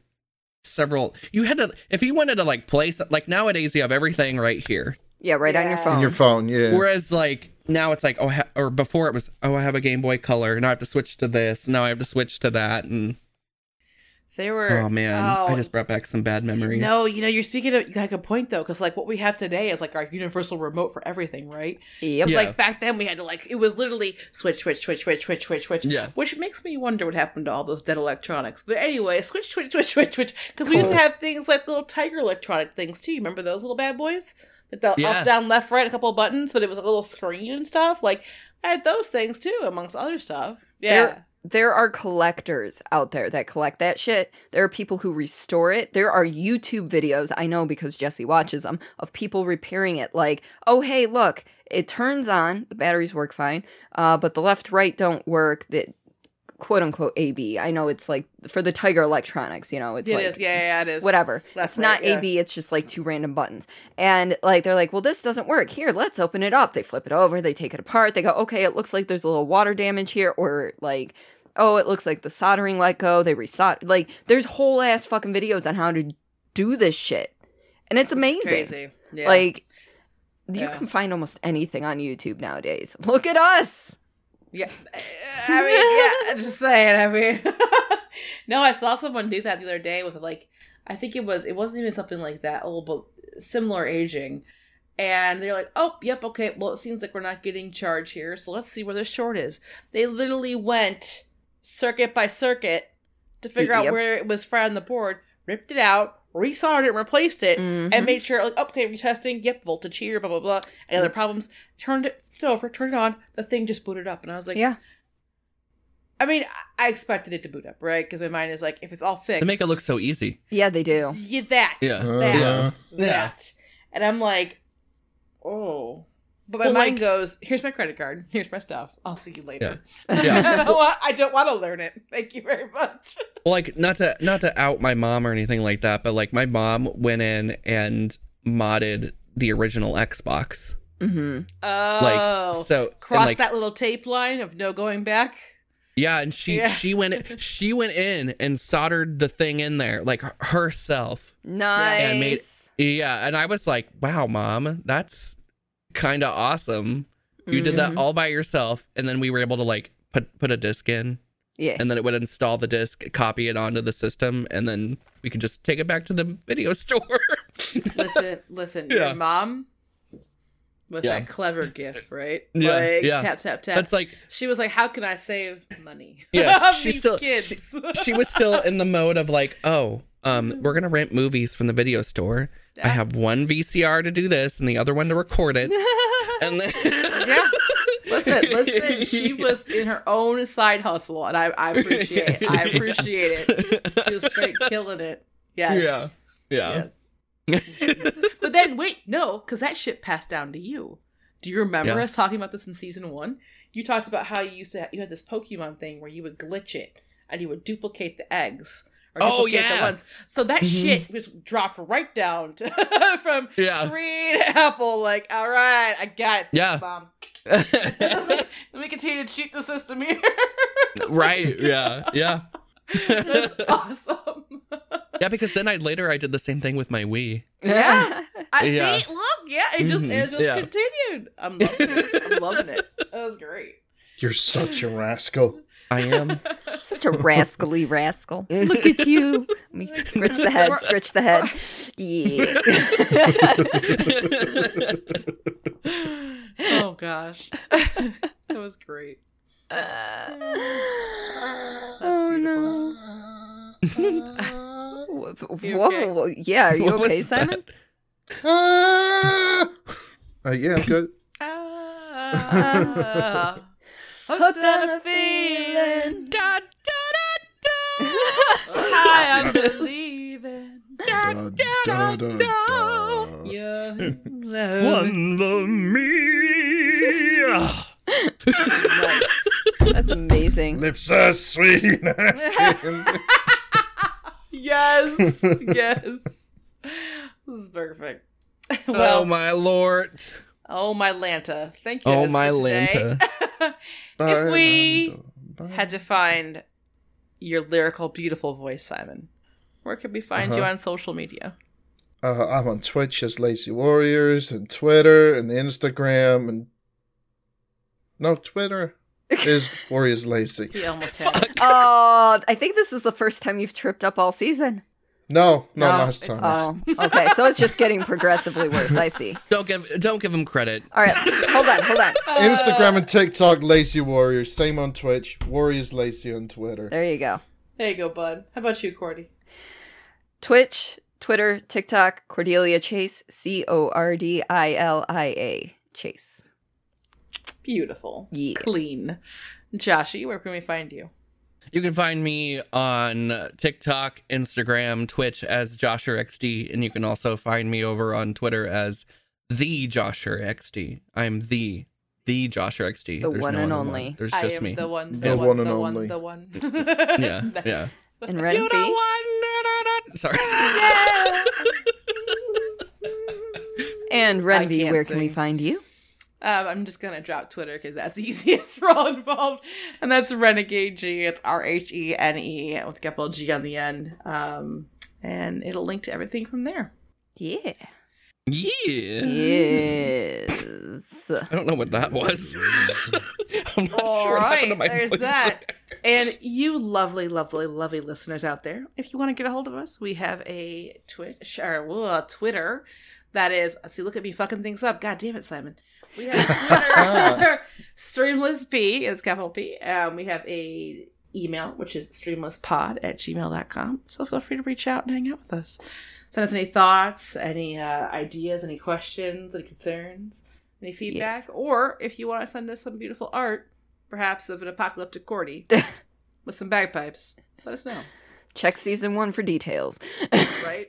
Speaker 2: several you had to if you wanted to like play some- like nowadays you have everything right here
Speaker 3: yeah, right on your phone.
Speaker 4: On your phone, yeah.
Speaker 2: Whereas like now it's like oh ha- or before it was oh I have a Game Boy Color now I have to switch to this now I have to switch to that and
Speaker 1: They were.
Speaker 2: oh man I
Speaker 1: oh,
Speaker 2: just brought back some bad memories.
Speaker 1: No, you know, you're speaking of like a point though, because like what we have today is like our universal remote for everything, right?
Speaker 3: Yep.
Speaker 1: It's
Speaker 2: Yeah.
Speaker 1: like back then we had to like it was literally switch, switch, switch, switch, switch, switch, switch.
Speaker 2: Yeah.
Speaker 1: Which makes me wonder what happened to all those dead electronics. But anyway, switch, switch, switch, switch, switch. Because we used to have things like little tiger electronic things too. You remember those little bad boys? That the
Speaker 2: Yeah.
Speaker 1: up, down, left, right, a couple of buttons, but it was a little screen and stuff. Like I had those things too, amongst other stuff. Yeah.
Speaker 3: There, there are collectors out there that collect that shit. There are people who restore it. There are YouTube videos, I know because Jesse watches them, of people repairing it. Like, oh, hey, look, it turns on, the batteries work fine, uh, but the left right don't work. That quote unquote AB. I know it's like for the Tiger Electronics, you know, it's
Speaker 1: It
Speaker 3: like
Speaker 1: is. Yeah, yeah, it is.
Speaker 3: whatever.
Speaker 1: That's
Speaker 3: it's not
Speaker 1: right, yeah.
Speaker 3: AB, it's just like two random buttons. And like they're like, well, this doesn't work. Here, let's open it up. They flip it over, they take it apart. They go, okay, it looks like there's a little water damage here, or like, oh, it looks like the soldering let go. They resolder. Like, there's whole ass fucking videos on how to do this shit, and it's amazing.
Speaker 1: Crazy. Yeah.
Speaker 3: Like. You
Speaker 1: Yeah.
Speaker 3: can find almost anything on YouTube nowadays. Look at us.
Speaker 1: Yeah, I mean, yeah, [LAUGHS] just saying. I mean, [LAUGHS] no, I saw someone do that the other day with like, I think it was, it wasn't even something like that old, but similar aging. And they're like, oh, yep, okay, well, it seems like we're not getting charged here, so let's see where the short is. They literally went circuit by circuit to figure out where it was fried on the board, ripped it out, resoldered it, and replaced it,
Speaker 3: Mhm.
Speaker 1: and made sure, like, okay, retesting, yep, voltage here, blah, blah, blah. Any other problems? Turned it over, turned it on, the thing just booted up. And I was like,
Speaker 3: yeah.
Speaker 1: I mean, I I expected it to boot up, right? Because my mind is like, if it's all fixed,
Speaker 2: They make it look so easy.
Speaker 3: Yeah, they do.
Speaker 1: yeah, that,
Speaker 2: Yeah.
Speaker 1: that.
Speaker 2: Yeah.
Speaker 1: that, and I'm like, Oh. But my
Speaker 2: Well,
Speaker 1: mind
Speaker 2: like-
Speaker 1: goes, here's my credit card. Here's my stuff. I'll see you later.
Speaker 2: Yeah. [LAUGHS]
Speaker 1: I don't want to learn it. Thank you very much.
Speaker 2: Well, like not to not to out my mom or anything like that, but like my mom went in and modded the original Xbox.
Speaker 3: Mm-hmm.
Speaker 1: Oh.
Speaker 2: Like so
Speaker 1: Cross
Speaker 2: like,
Speaker 1: that little tape line of no going back.
Speaker 2: Yeah, and she
Speaker 1: Yeah.
Speaker 2: she went she went in and soldered the thing in there like herself.
Speaker 3: Nice.
Speaker 2: made- Yeah, and I was like, "Wow, mom, that's kind of awesome. You did that
Speaker 3: Mhm.
Speaker 2: all by yourself." And then we were able to like put put a disc in,
Speaker 3: Yeah.
Speaker 2: and then it would install the disc, copy it onto the system, and then we could just take it back to the video [LAUGHS] store.
Speaker 1: Listen, listen.
Speaker 2: Yeah.
Speaker 1: Your mom was
Speaker 2: Yeah.
Speaker 1: that clever gift, right?
Speaker 2: Yeah,
Speaker 1: Like
Speaker 2: yeah.
Speaker 1: tap tap tap.
Speaker 2: That's like
Speaker 1: she was like, "How can I save money?" [LAUGHS]
Speaker 2: Yeah,
Speaker 1: of
Speaker 2: she's still-
Speaker 1: kids.
Speaker 2: she was still in the mode of like, "Oh, um, we're gonna rent movies from the video store. I have one VCR to do this, and the other one to record it." [LAUGHS] and then
Speaker 1: yeah. Listen, listen. [LAUGHS] She was in her own side hustle, and I, I appreciate. I [LAUGHS] appreciate it. She was straight killing it. Yes.
Speaker 2: Yeah. Yeah.
Speaker 1: Yes. but then wait, no, because that shit passed down to you. Do you remember
Speaker 2: Yeah.
Speaker 1: us talking about this in season one? You talked about how you used to you had this Pokemon thing where you would glitch it and you would duplicate the eggs. Or
Speaker 2: Oh,
Speaker 1: duplicate the
Speaker 2: yeah.
Speaker 1: So that
Speaker 2: Mhm.
Speaker 1: shit just dropped right down to, [LAUGHS] from
Speaker 2: Yeah.
Speaker 1: tree to apple. Like, all right, I got it.
Speaker 2: Yeah.
Speaker 1: mom. [LAUGHS] Let me continue to cheat the system here. [LAUGHS]
Speaker 2: right. Yeah. Yeah.
Speaker 1: That's awesome.
Speaker 2: Yeah, because then I later I did the same thing with my Wii.
Speaker 1: Yeah. I
Speaker 2: Yeah.
Speaker 1: see. Look, yeah, it just
Speaker 2: Mhm,
Speaker 1: it just
Speaker 2: yeah.
Speaker 1: continued. I'm loving it. I'm loving it. That was great.
Speaker 4: You're such a rascal.
Speaker 2: I am. [LAUGHS]
Speaker 3: Such a rascally rascal. [LAUGHS] Look at you. Let me scritch the head, scritch the head. Yeah.
Speaker 1: oh gosh, that was great.
Speaker 3: oh no. [LAUGHS]
Speaker 1: You
Speaker 3: Whoa, yeah, are you
Speaker 2: What
Speaker 3: okay. Simon?
Speaker 4: Ah! Uh, yeah, I'm good.
Speaker 3: Hooked on a feeling.
Speaker 2: Da, da, da, [LAUGHS]
Speaker 1: I am believing
Speaker 4: Da, da, da, da.
Speaker 1: your love.
Speaker 2: for me. [LAUGHS]
Speaker 1: Nice.
Speaker 3: That's amazing.
Speaker 4: Lips are sweet. [LAUGHS]
Speaker 1: Yes, yes. This is perfect.
Speaker 2: oh my lord.
Speaker 1: Oh my Lanta, thank you.
Speaker 2: Oh my
Speaker 1: for today. [LAUGHS] if we had to find your lyrical, beautiful voice, Simon, where could we find you
Speaker 4: Uh-huh.
Speaker 1: on social media?
Speaker 4: Uh, I'm on Twitch as Lazy Warriors and Twitter and Instagram and no Twitter is [LAUGHS] Warriors Lazy.
Speaker 1: He almost [LAUGHS] had it.
Speaker 3: Oh, I think this is the first time you've tripped up all season.
Speaker 4: No, no,
Speaker 3: No,
Speaker 4: last
Speaker 1: it's
Speaker 4: time.
Speaker 3: Oh, okay. So it's just getting progressively worse. I see.
Speaker 2: Don't give don't give him credit.
Speaker 3: All right, hold on, hold on. [LAUGHS]
Speaker 4: Instagram and TikTok, Lazy Warriors. Same on Twitch. Warriors Lazy on Twitter.
Speaker 3: There you go.
Speaker 1: There you go, bud. How about you, Cordy?
Speaker 3: Twitch, Twitter, TikTok, Cordilia Chase, C O R D I L I A Chase.
Speaker 1: Beautiful.
Speaker 3: Yeah.
Speaker 1: Clean. Joshy, where can we find you?
Speaker 2: You can find me on TikTok, Instagram, Twitch as Josher XD, and you can also find me over on Twitter as the Josher XD. I'm the the Josher XD.
Speaker 3: The
Speaker 2: There's
Speaker 3: one
Speaker 2: no
Speaker 3: and only.
Speaker 2: One. There's
Speaker 1: I
Speaker 2: just
Speaker 1: am
Speaker 2: me.
Speaker 1: the one,
Speaker 4: The
Speaker 1: the,
Speaker 4: one
Speaker 1: one,
Speaker 4: and
Speaker 1: the
Speaker 4: only.
Speaker 1: one, the one. [LAUGHS] [LAUGHS]
Speaker 2: Yeah,
Speaker 1: Nice.
Speaker 2: yeah.
Speaker 3: And
Speaker 2: You
Speaker 3: Ren
Speaker 2: know
Speaker 3: B.
Speaker 2: what? Sorry.
Speaker 3: And
Speaker 1: I
Speaker 3: Ren B,
Speaker 1: can't
Speaker 3: where can we find you?
Speaker 1: Um, I'm just gonna drop Twitter because that's [LAUGHS] easiest for all involved, and that's Renegade G. It's R H E N E with a capital G on the end. Um, and it'll link to everything from there.
Speaker 3: Yeah.
Speaker 2: Yeah.
Speaker 3: Yes.
Speaker 2: I don't know what that was. [LAUGHS] I'm not
Speaker 1: All
Speaker 2: sure what to
Speaker 1: right,
Speaker 2: my
Speaker 1: there's
Speaker 2: voice
Speaker 1: that. And you lovely, lovely, lovely listeners out there, if you want to get a hold of us, we have a Twitch or well, a Twitter that is. See, look at me fucking things up. God damn it, Simon. We have a Twitter, [LAUGHS] [LAUGHS] Streamless P. It's capital P. Um, we have a email which is streamlesspod at gmail.com. So feel free to reach out and hang out with us. Send us any thoughts, any uh, ideas, any questions, any concerns, any feedback, or if you want to send us some beautiful art, perhaps of an apocalyptic Cordy [LAUGHS] with some bagpipes, let us know.
Speaker 3: Check season one for details.
Speaker 1: Right?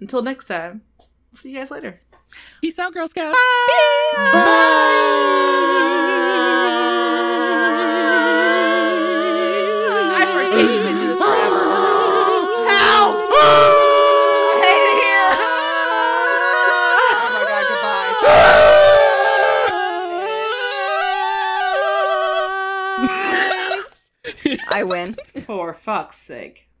Speaker 1: Until next time, we'll see you guys later.
Speaker 2: Peace out, Girl Scouts.
Speaker 1: I forget you can do this forever. Help! I hate it here. Oh my god, goodbye. [LAUGHS]
Speaker 3: I win.
Speaker 1: For fuck's sake.